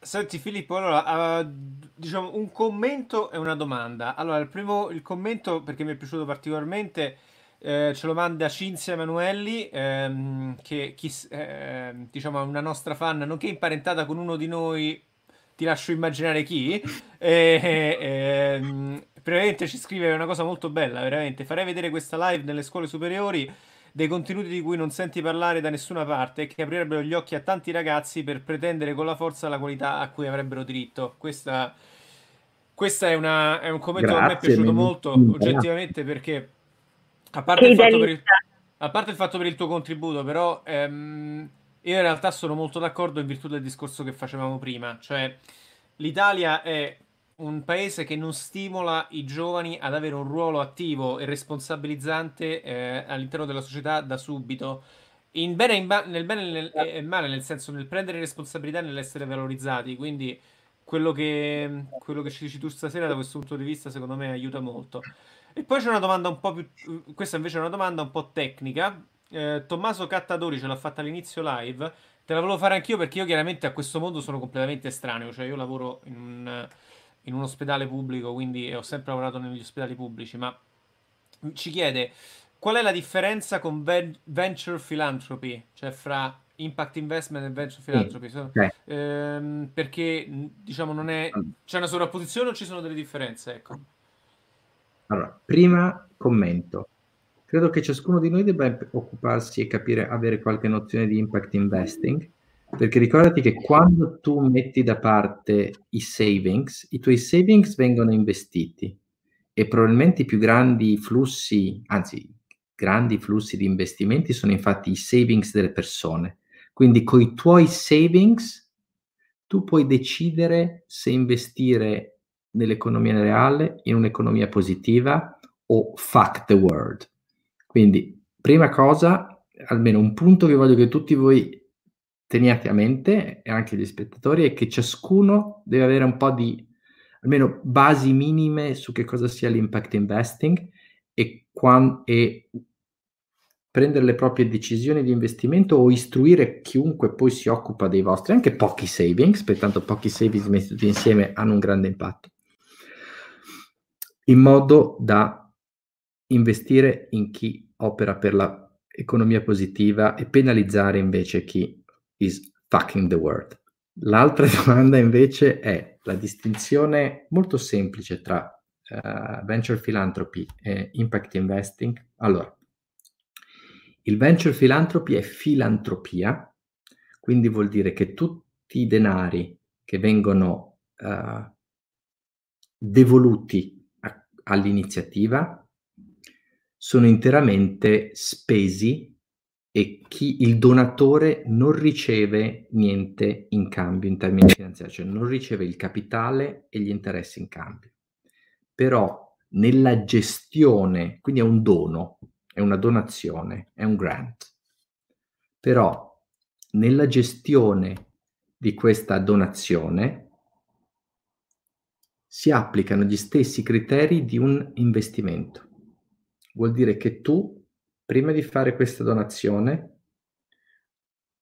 Senti Filippo, allora, uh, diciamo un commento e una domanda. Allora, il primo, il commento, perché mi è piaciuto particolarmente, eh, ce lo manda Cinzia Emanuelli, ehm, che chi, eh, diciamo, è una nostra fan, nonché imparentata con uno di noi, ti lascio immaginare chi, e, ehm, praticamente ci scrive una cosa molto bella, veramente. Farei vedere questa live nelle scuole superiori dei contenuti di cui non senti parlare da nessuna parte e che aprirebbero gli occhi a tanti ragazzi per pretendere con la forza la qualità a cui avrebbero diritto. Questa, questa è, una, è, un commento Grazie, che a me è piaciuto molto, oggettivamente, perché a parte, il fatto per il, a parte il fatto per il tuo contributo, però ehm, io in realtà sono molto d'accordo in virtù del discorso che facevamo prima, cioè l'Italia è un paese che non stimola i giovani ad avere un ruolo attivo e responsabilizzante eh, all'interno della società da subito. In bene, in ba- nel bene e nel, e male, nel senso nel prendere responsabilità e nell'essere valorizzati. Quindi quello che, quello che ci dici tu stasera da questo punto di vista secondo me aiuta molto. E poi c'è una domanda un po' più... Questa invece è una domanda un po' tecnica. Eh, Tommaso Cattadori ce l'ha fatta all'inizio live. Te la volevo fare anch'io perché io chiaramente a questo mondo sono completamente estraneo. Cioè io lavoro in un in un ospedale pubblico, quindi ho sempre lavorato negli ospedali pubblici, ma ci chiede qual è la differenza con venture philanthropy, cioè fra impact investment e venture philanthropy? Sì, okay. ehm, perché diciamo non è c'è una sovrapposizione o ci sono delle differenze? Ecco. Allora, prima commento. Credo che ciascuno di noi debba occuparsi e capire, avere qualche nozione di impact investing perché ricordati che quando tu metti da parte i savings, i tuoi savings vengono investiti e probabilmente i più grandi flussi, anzi, grandi flussi di investimenti sono infatti i savings delle persone. Quindi con i tuoi savings tu puoi decidere se investire nell'economia reale, in un'economia positiva o fuck the world. Quindi, prima cosa, almeno un punto che voglio che tutti voi teniate a mente, e anche gli spettatori, è che ciascuno deve avere un po' di, almeno basi minime su che cosa sia l'impact investing e, quando, e prendere le proprie decisioni di investimento o istruire chiunque poi si occupa dei vostri, anche pochi savings, pertanto pochi savings messi tutti insieme hanno un grande impatto, in modo da investire in chi opera per l'economia positiva e penalizzare invece chi is fucking the world. L'altra [LAUGHS] domanda invece è la distinzione molto semplice tra uh, venture philanthropy e impact investing. Allora, il venture philanthropy è filantropia, quindi vuol dire che tutti i denari che vengono uh, devoluti a, all'iniziativa sono interamente spesi e chi il donatore non riceve niente in cambio in termini finanziari, cioè non riceve il capitale e gli interessi in cambio. Però nella gestione, quindi è un dono, è una donazione, è un grant. Però nella gestione di questa donazione si applicano gli stessi criteri di un investimento. Vuol dire che tu, prima di fare questa donazione,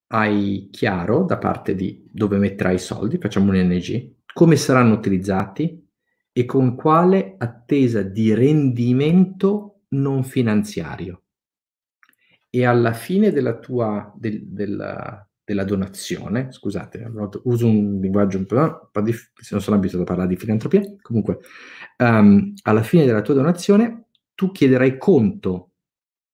hai chiaro da parte di dove metterai i soldi, facciamo un NG, come saranno utilizzati e con quale attesa di rendimento non finanziario. E alla fine della tua del, della, della donazione, scusate, uso un linguaggio un po', un po difficile, non sono abituato a parlare di filantropia, comunque, um, alla fine della tua donazione tu chiederai conto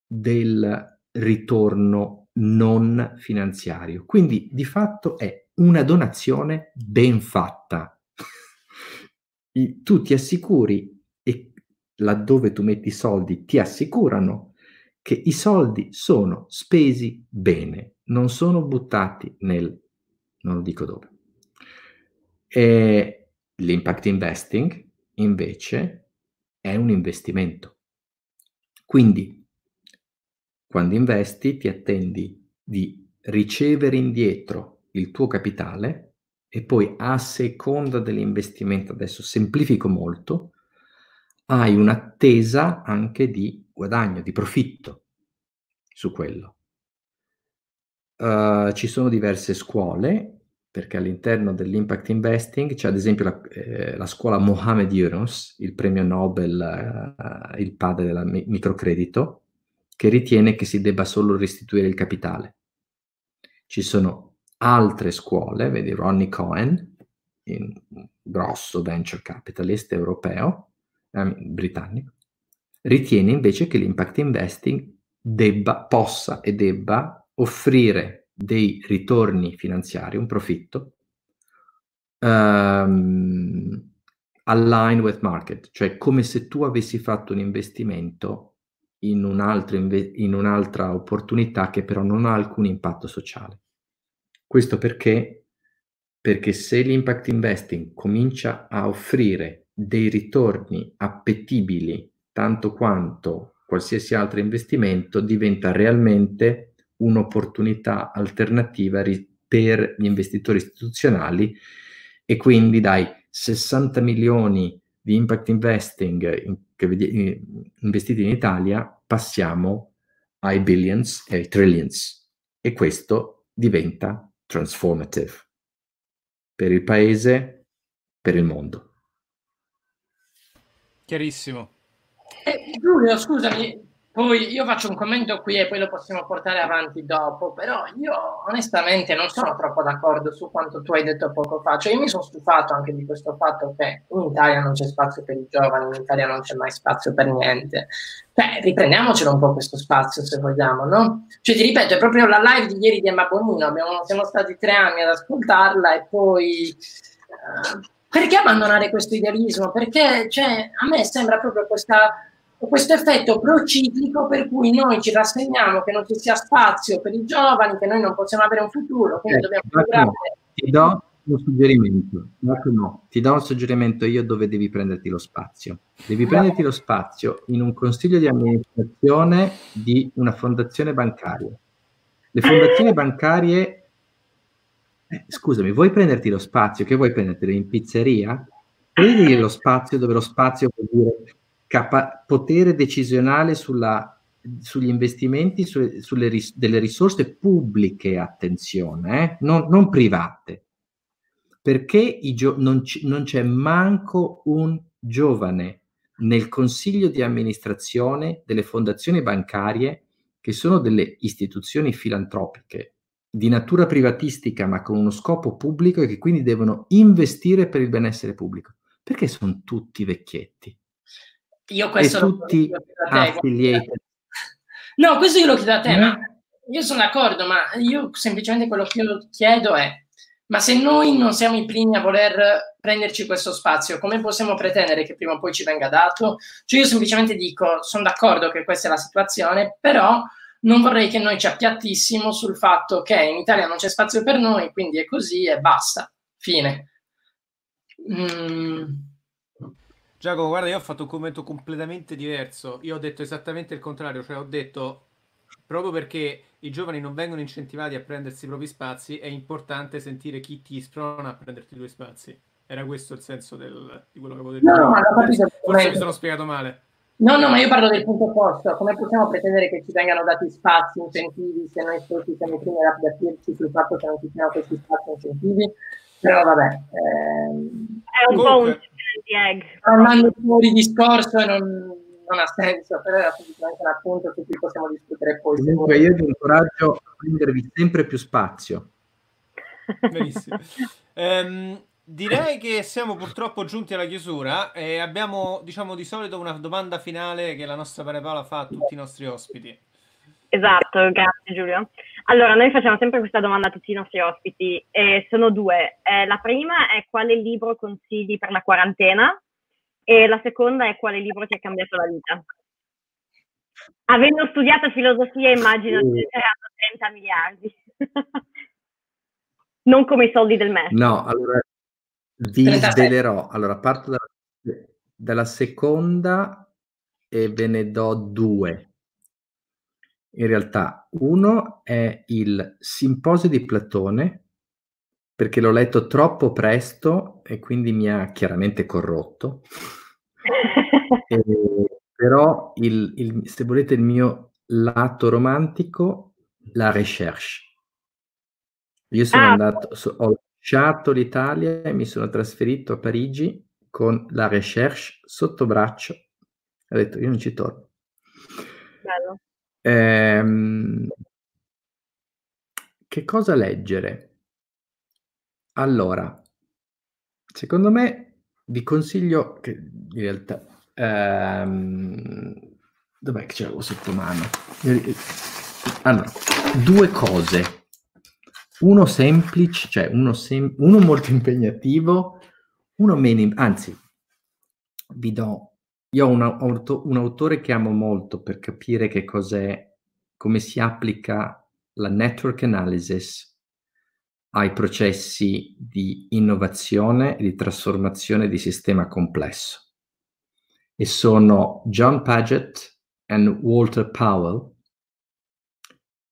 del ritorno non finanziario. Quindi di fatto è una donazione ben fatta. [LAUGHS] Tu ti assicuri e laddove tu metti i soldi ti assicurano che i soldi sono spesi bene, non sono buttati nel... non lo dico dove. E l'impact investing invece è un investimento. Quindi quando investi ti attendi di ricevere indietro il tuo capitale e poi a seconda dell'investimento, adesso semplifico molto, hai un'attesa anche di guadagno, di profitto su quello. Uh, ci sono diverse scuole, perché all'interno dell'impact investing c'è ad esempio la, eh, la scuola Mohamed Yunus, il premio Nobel, uh, il padre del mi- microcredito, che ritiene che si debba solo restituire il capitale. Ci sono altre scuole, vedi Ronnie Cohen, un grosso venture capitalist europeo, eh, britannico, ritiene invece che l'impact investing debba, possa e debba offrire dei ritorni finanziari, un profitto, um, align with market, cioè come se tu avessi fatto un investimento in, un inve- in un'altra opportunità che però non ha alcun impatto sociale. Questo perché? Perché se l'impact investing comincia a offrire dei ritorni appetibili tanto quanto qualsiasi altro investimento, diventa realmente un'opportunità alternativa ri- per gli investitori istituzionali e quindi dai 60 milioni di impact investing in, che vedi, investiti in Italia passiamo ai billions e ai trillions e questo diventa transformative per il paese, per il mondo. Chiarissimo. Eh, Giulio, scusami, poi io faccio un commento qui e poi lo possiamo portare avanti dopo, però io onestamente non sono troppo d'accordo su quanto tu hai detto poco fa. Cioè io mi sono stufato anche di questo fatto che in Italia non c'è spazio per i giovani, in Italia non c'è mai spazio per niente. Cioè, riprendiamocelo un po' questo spazio se vogliamo, no? Cioè, ti ripeto, è proprio la live di ieri di Emma Bonino, abbiamo, siamo stati tre anni ad ascoltarla e poi... Uh, perché abbandonare questo idealismo? Perché cioè, a me sembra proprio questa questo effetto prociclico per cui noi ci rassegniamo che non ci sia spazio per i giovani, che noi non possiamo avere un futuro, quindi eh, dobbiamo programmare. Ti do un suggerimento, no, ti do un suggerimento io dove devi prenderti lo spazio. Devi prenderti lo spazio in un consiglio di amministrazione di una fondazione bancaria. Le fondazioni bancarie, eh, scusami, vuoi prenderti lo spazio? Che vuoi prenderti in pizzeria? Prendi lo spazio dove lo spazio vuol dire capa- potere decisionale sulla, sugli investimenti, su, sulle ris- delle risorse pubbliche, attenzione, eh? non, non, private, perché gio- non, c- non c'è manco un giovane nel consiglio di amministrazione delle fondazioni bancarie che sono delle istituzioni filantropiche di natura privatistica ma con uno scopo pubblico e che quindi devono investire per il benessere pubblico. Perché sono tutti vecchietti? Io questo e tutti affiliated. No, questo io lo chiedo a te, mm. ma io sono d'accordo, ma io semplicemente quello che io chiedo è, ma se noi non siamo i primi a voler prenderci questo spazio, come possiamo pretendere che prima o poi ci venga dato? Cioè io semplicemente dico, sono d'accordo che questa è la situazione, però non vorrei che noi ci appiattissimo sul fatto che in Italia non c'è spazio per noi, quindi è così e basta. Fine. Mm. Giacomo, guarda, io ho fatto un commento completamente diverso. Io ho detto esattamente il contrario, cioè ho detto proprio perché i giovani non vengono incentivati a prendersi i propri spazi, è importante sentire chi ti sprona a prenderti i tuoi spazi. Era questo il senso del, di quello che avevo detto. No, ma forse, forse mi sono spiegato male. No, no, ma io parlo del punto opposto. Come possiamo pretendere che ci vengano dati spazi, incentivi, se noi stessi siamo i primi ad appiattirci sul fatto che non ci siano questi spazi incentivi? Però vabbè. Ehm, è un po' un Andando fuori discorso e non, non ha senso, però era semplicemente un appunto su cui possiamo discutere poi. Comunque io vi incoraggio a prendervi sempre più spazio. Benissimo. um, Direi che siamo purtroppo giunti alla chiusura e abbiamo, diciamo, di solito una domanda finale che la nostra Paola fa a tutti i nostri ospiti. Esatto, grazie Giulio. Allora, noi facciamo sempre questa domanda a tutti i nostri ospiti e sono due. Eh, la prima è quale libro consigli per la quarantena e la seconda è quale libro ti ha cambiato la vita. Avendo studiato filosofia immagino che ti saranno 30 miliardi. [LAUGHS] non come i soldi del MES. No, allora vi svelerò. Allora, parto dalla, dalla seconda e ve ne do due. In realtà, uno è il Simposio di Platone, perché l'ho letto troppo presto e quindi mi ha chiaramente corrotto. [LAUGHS] e, però, il, il, se volete, il mio lato romantico, la recherche. Io sono ah. andato, so, ho lasciato l'Italia e mi sono trasferito a Parigi con la recherche sotto braccio. Ho detto, io non ci torno. Bello. Ehm, che cosa leggere? Allora, secondo me vi consiglio che in realtà ehm, dov'è che ce l'avevo sotto mano? Allora, due cose uno semplice, cioè uno, sem- uno molto impegnativo, uno meno, anzi, vi do, io ho un, auto- un autore che amo molto per capire che cos'è, come si applica la network analysis ai processi di innovazione e di trasformazione di sistema complesso. E sono John Paget e Walter Powell,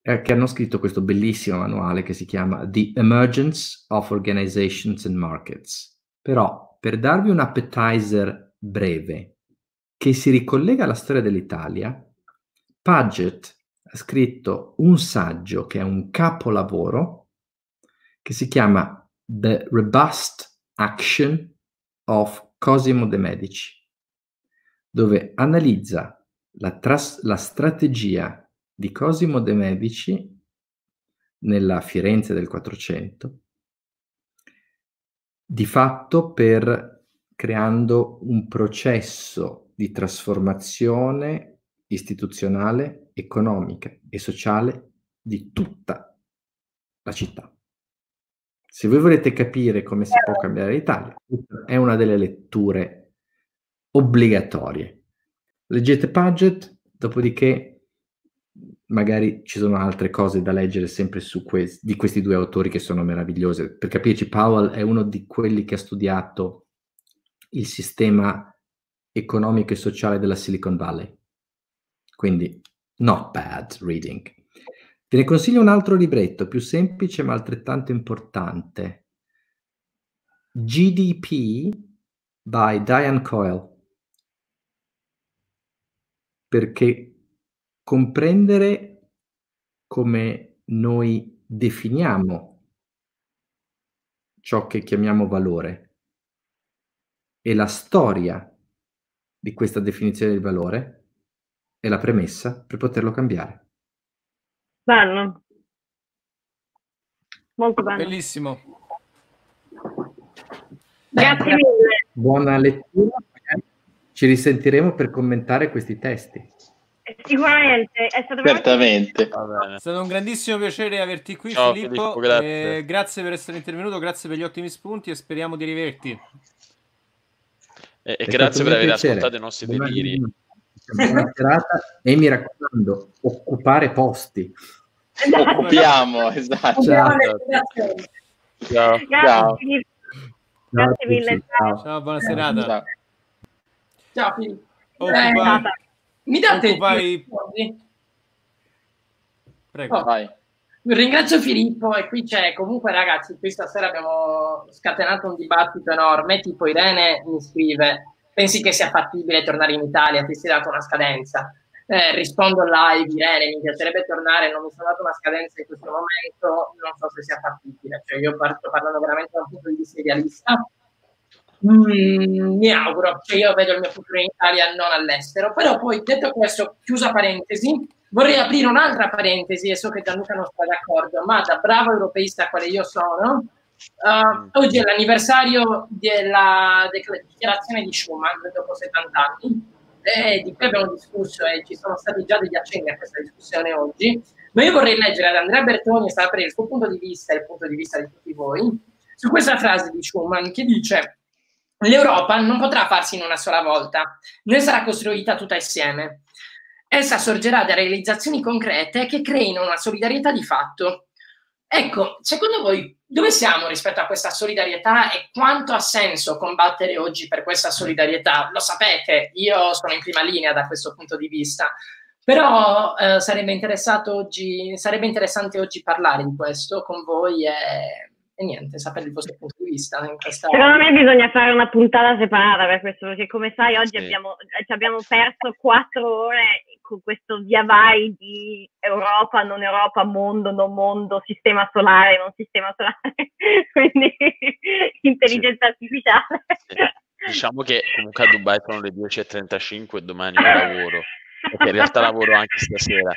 eh, che hanno scritto questo bellissimo manuale che si chiama The Emergence of Organizations and Markets. Però, per darvi un appetizer breve che si ricollega alla storia dell'Italia, Paget ha scritto un saggio che è un capolavoro che si chiama The Robust Action of Cosimo de Medici, dove analizza la, tras- la strategia di Cosimo de' Medici nella Firenze del Quattrocento, di fatto per creando un processo di trasformazione istituzionale, economica e sociale di tutta la città. Se voi volete capire come si può cambiare l'Italia, è una delle letture obbligatorie. Leggete Paget, dopodiché magari ci sono altre cose da leggere sempre su que- di questi due autori che sono meravigliose. Per capirci, Powell è uno di quelli che ha studiato il sistema economico e sociale della Silicon Valley. Quindi, not bad reading. Te ne consiglio un altro libretto, più semplice ma altrettanto importante. GDP by Diane Coyle. Perché comprendere come noi definiamo ciò che chiamiamo valore e la storia di questa definizione di valore è la premessa per poterlo cambiare. Bello. Molto bello. Bellissimo. Grazie mille. Buona lettura. Ci risentiremo per commentare questi testi. Sicuramente, è stato Certamente. È stato un grandissimo piacere averti qui, Ciao, Filippo. Filippo grazie. Eh, grazie. per essere intervenuto, grazie per gli ottimi spunti e speriamo di riverti. E, e grazie per aver piacere. ascoltato i nostri deliri. Buona serata e mi raccomando, occupare posti. Occupiamo, esatto. Ciao. Ciao. Ciao. Grazie mille. Ciao, ciao buona serata. Ciao, ciao Filippo. Occupai... Eh, mi date occupai... Prego. Oh, vai. Ringrazio Filippo e qui c'è comunque ragazzi, qui stasera abbiamo scatenato un dibattito enorme, tipo Irene mi scrive, pensi che sia fattibile tornare in Italia, ti sei dato una scadenza? Eh, rispondo live, Irene, mi piacerebbe tornare, non mi sono dato una scadenza in questo momento, non so se sia fattibile, cioè io parto parlando veramente da un punto di vista idealista. Mm, mi auguro, cioè io vedo il mio futuro in Italia, non all'estero, però poi detto questo, chiusa parentesi, Vorrei aprire un'altra parentesi e so che Gianluca non sta d'accordo, ma da bravo europeista quale io sono, uh, oggi è l'anniversario della dichiarazione di Schuman dopo 70 anni. E di cui abbiamo discusso e ci sono stati già degli accenni a questa discussione oggi, ma io vorrei leggere ad Andrea Bertoni e sapere il suo punto di vista e il punto di vista di tutti voi su questa frase di Schuman che dice l'Europa non potrà farsi in una sola volta, né sarà costruita tutta insieme. Essa sorgerà da realizzazioni concrete che creino una solidarietà di fatto. Ecco, secondo voi dove siamo rispetto a questa solidarietà e quanto ha senso combattere oggi per questa solidarietà? Lo sapete, io sono in prima linea da questo punto di vista, però eh, sarebbe, oggi, sarebbe interessante oggi parlare di questo con voi e, e niente, sapere il vostro punto di vista. Questa... Secondo me bisogna fare una puntata separata per questo, perché come sai oggi sì. abbiamo, abbiamo perso quattro ore con questo via vai di Europa, non Europa, mondo, non mondo, sistema solare, non sistema solare, [LAUGHS] quindi intelligenza sì. artificiale. Sì. Diciamo che comunque a Dubai sono le 10.35 e domani lavoro, perché in realtà lavoro anche stasera.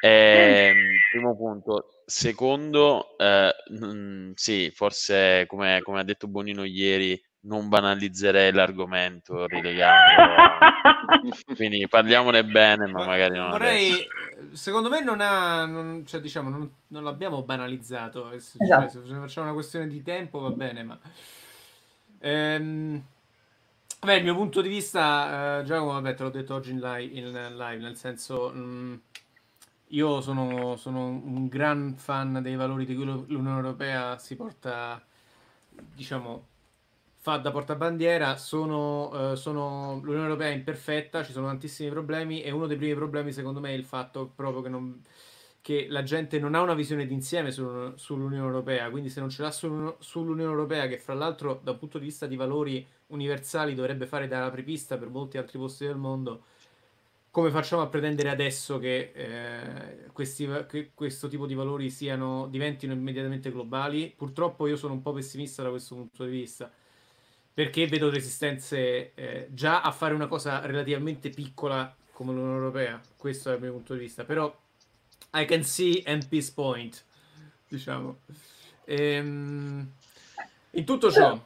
Eh, primo punto. Secondo, eh, mh, sì, forse come, come, ha detto Bonino ieri, non banalizzerei l'argomento rilegandolo. [LAUGHS] Quindi parliamone bene, ma magari non Vorrei, adesso. secondo me non ha, non, cioè, diciamo, non, non l'abbiamo banalizzato. Esatto. Cioè, se facciamo una questione di tempo va bene, ma... Ehm, beh, il mio punto di vista, eh, Giacomo, vabbè, te l'ho detto oggi in live, in live nel senso... Mh, mm, io sono, sono, un gran fan dei valori di cui l'Unione Europea si porta, diciamo, fa da portabandiera, sono, uh, sono, l'Unione Europea è imperfetta, ci sono tantissimi problemi e uno dei primi problemi secondo me è il fatto proprio che, non, che la gente non ha una visione d'insieme su, sull'Unione Europea, quindi se non ce l'ha su, sull'Unione Europea che fra l'altro dal punto di vista di valori universali dovrebbe fare da apripista per molti altri posti del mondo, come facciamo a pretendere adesso che, eh, questi, che questo tipo di valori siano, diventino immediatamente globali? Purtroppo io sono un po' pessimista da questo punto di vista perché vedo resistenze eh, già a fare una cosa relativamente piccola come l'Unione Europea. Questo è il mio punto di vista. Però I can see MP's point, diciamo. Ehm, in tutto ciò.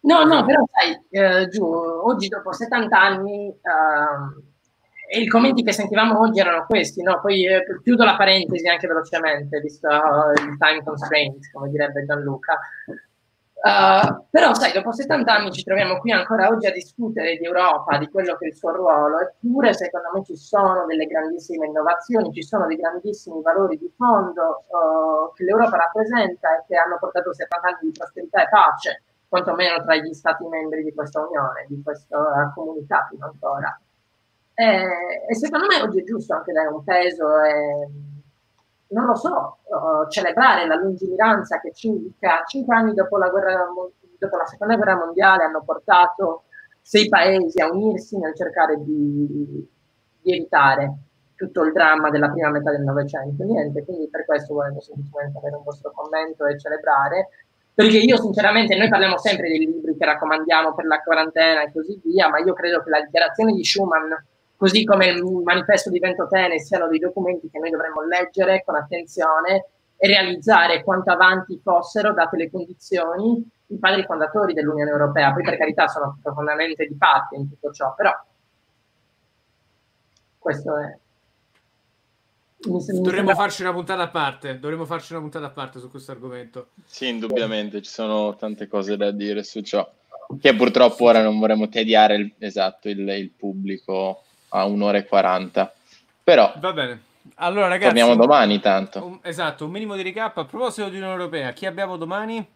No, no, però sai, eh, giù, oggi dopo 70 anni uh, e i commenti che sentivamo oggi erano questi, no? Poi eh, chiudo la parentesi anche velocemente, visto uh, il time constraint, come direbbe Gianluca. Uh, però, sai, dopo 70 anni ci troviamo qui ancora oggi a discutere di Europa, di quello che è il suo ruolo, eppure secondo me ci sono delle grandissime innovazioni, ci sono dei grandissimi valori di fondo uh, che l'Europa rappresenta e che hanno portato 70 anni di prosperità e pace, quantomeno tra gli Stati membri di questa Unione, di questa comunità fino ancora. E, e secondo me oggi è giusto anche dare un peso e non lo so, uh, celebrare la lungimiranza che cinque, cinque anni dopo la, guerra, dopo la, seconda guerra mondiale hanno portato sei paesi a unirsi nel cercare di, di evitare tutto il dramma della prima metà del Novecento. Niente, quindi per questo volevo semplicemente avere un vostro commento e celebrare, perché io sinceramente, noi parliamo sempre dei libri che raccomandiamo per la quarantena e così via, ma io credo che la dichiarazione di Schuman così come il manifesto di Ventotene siano dei documenti che noi dovremmo leggere con attenzione e realizzare quanto avanti fossero, date le condizioni, i padri fondatori dell'Unione Europea. Poi per carità sono profondamente di parte in tutto ciò, però questo è... Dovremmo sembra... farci una puntata a parte, dovremmo farci una puntata a parte su questo argomento. Sì, indubbiamente, ci sono tante cose da dire su ciò, che purtroppo ora non vorremmo tediare il, esatto, il, il pubblico a un'ora e quaranta. Però va bene. Allora, ragazzi, torniamo domani tanto. Un, esatto, un minimo di recap. A proposito di Unione Europea, chi abbiamo domani?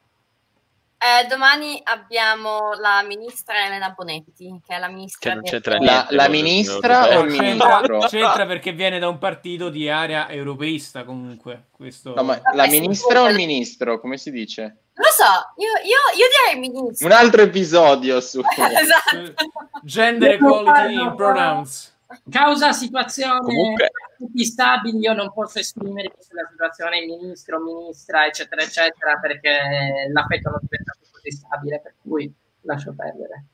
Eh, domani abbiamo la ministra Elena Bonetti, che è la ministra. Che non c'entra niente, la, la ministra o il ministro? C'entra perché viene da un partito di area europeista, comunque. Questo... No, ma la ministra o il ministro? Come si dice? Non lo so, io, io, io direi ministro. Un altro episodio su [LAUGHS] esatto. gender equality in pronouns. Causa situazione Comunque... tutti stabili, io non posso esprimermi sulla situazione ministro, ministra, eccetera, eccetera, perché l'affetto non diventa più così stabile, per cui lascio perdere.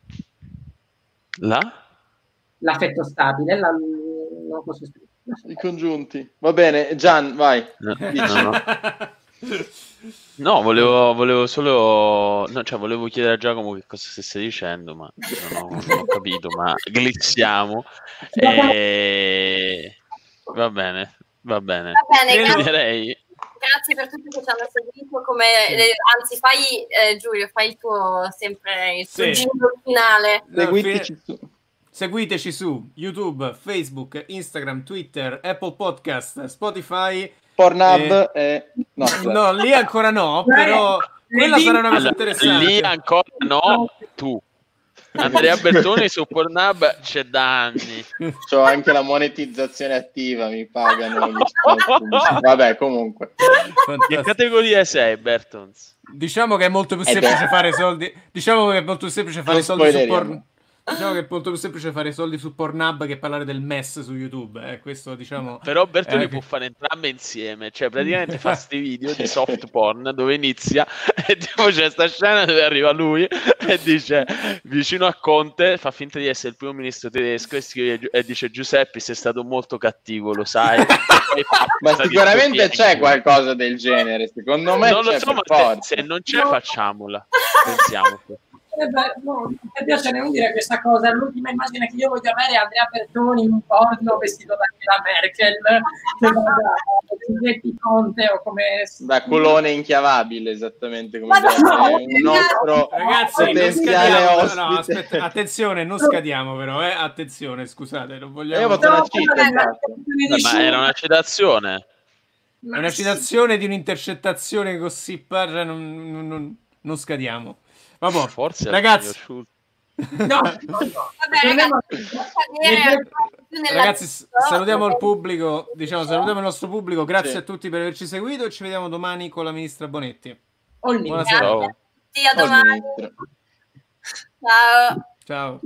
La? L'affetto stabile, la... non posso esprimere. I congiunti. Va bene, Gian, vai. No, no, no. [LAUGHS] No, volevo, volevo solo. No, cioè, volevo chiedere a Giacomo che cosa stesse dicendo, ma non ho, non ho capito. ma glissiamo. E... Va bene, va bene. Va bene grazie, direi... grazie per tutti che ci hanno seguito. Come, anzi, fai eh, Giulio, fai il tuo sempre il tuo sì. finale. Seguiteci su. Seguiteci su YouTube, Facebook, Instagram, Twitter, Apple Podcast, Spotify Pornhub e... e... No, [LAUGHS] no, lì ancora no, però quella sarà una cosa interessante. Lì ancora no, tu. Andrea Bertoni su Pornhub c'è da anni. C'ho anche la monetizzazione attiva, mi pagano. Vabbè, comunque. Che categoria sei, Bertons? Diciamo che è molto più semplice fare soldi. Diciamo che è molto più semplice fare soldi su Pornhub Diciamo che è molto più semplice fare soldi su Pornhub che parlare del MES su YouTube. Eh. Questo, diciamo, Però Bertoni eh, può fare entrambe insieme. Cioè, praticamente fa questi video di soft porn dove inizia [LAUGHS] e tipo c'è questa scena dove arriva lui e dice vicino a Conte, fa finta di essere il primo ministro tedesco e, scrive, e dice Giuseppe sei stato molto cattivo, lo sai. [LAUGHS] ma sicuramente c'è qualcosa del genere. Secondo me non lo so, ma se, se non c'è facciamola. Pensiamo. [LAUGHS] Eh beh, no, mi piace non dire questa cosa. L'ultima immagine che io voglio avere è Andrea Bertoni in un porno vestito da Angela Merkel, che va Conte o come... Da colone inchiavabile, esattamente come no, un nostro ragazzi, potenziale ospite. No, aspetta, attenzione, non scadiamo però, eh? attenzione, scusate, non vogliamo... Io ho fatto una cita, ma era una citazione. È una citazione di un'intercettazione gossipper, cioè non, non, non, non scadiamo. Vabbè, forse ragazzi. No, no, Vabbè, ragazzi, ragazzi salutiamo il pubblico, diciamo, salutiamo il nostro pubblico, grazie sì. a tutti per averci seguito e ci vediamo domani con la ministra Bonetti. Buonasera. Ciao. Sì, a domani. Ciao. Ciao.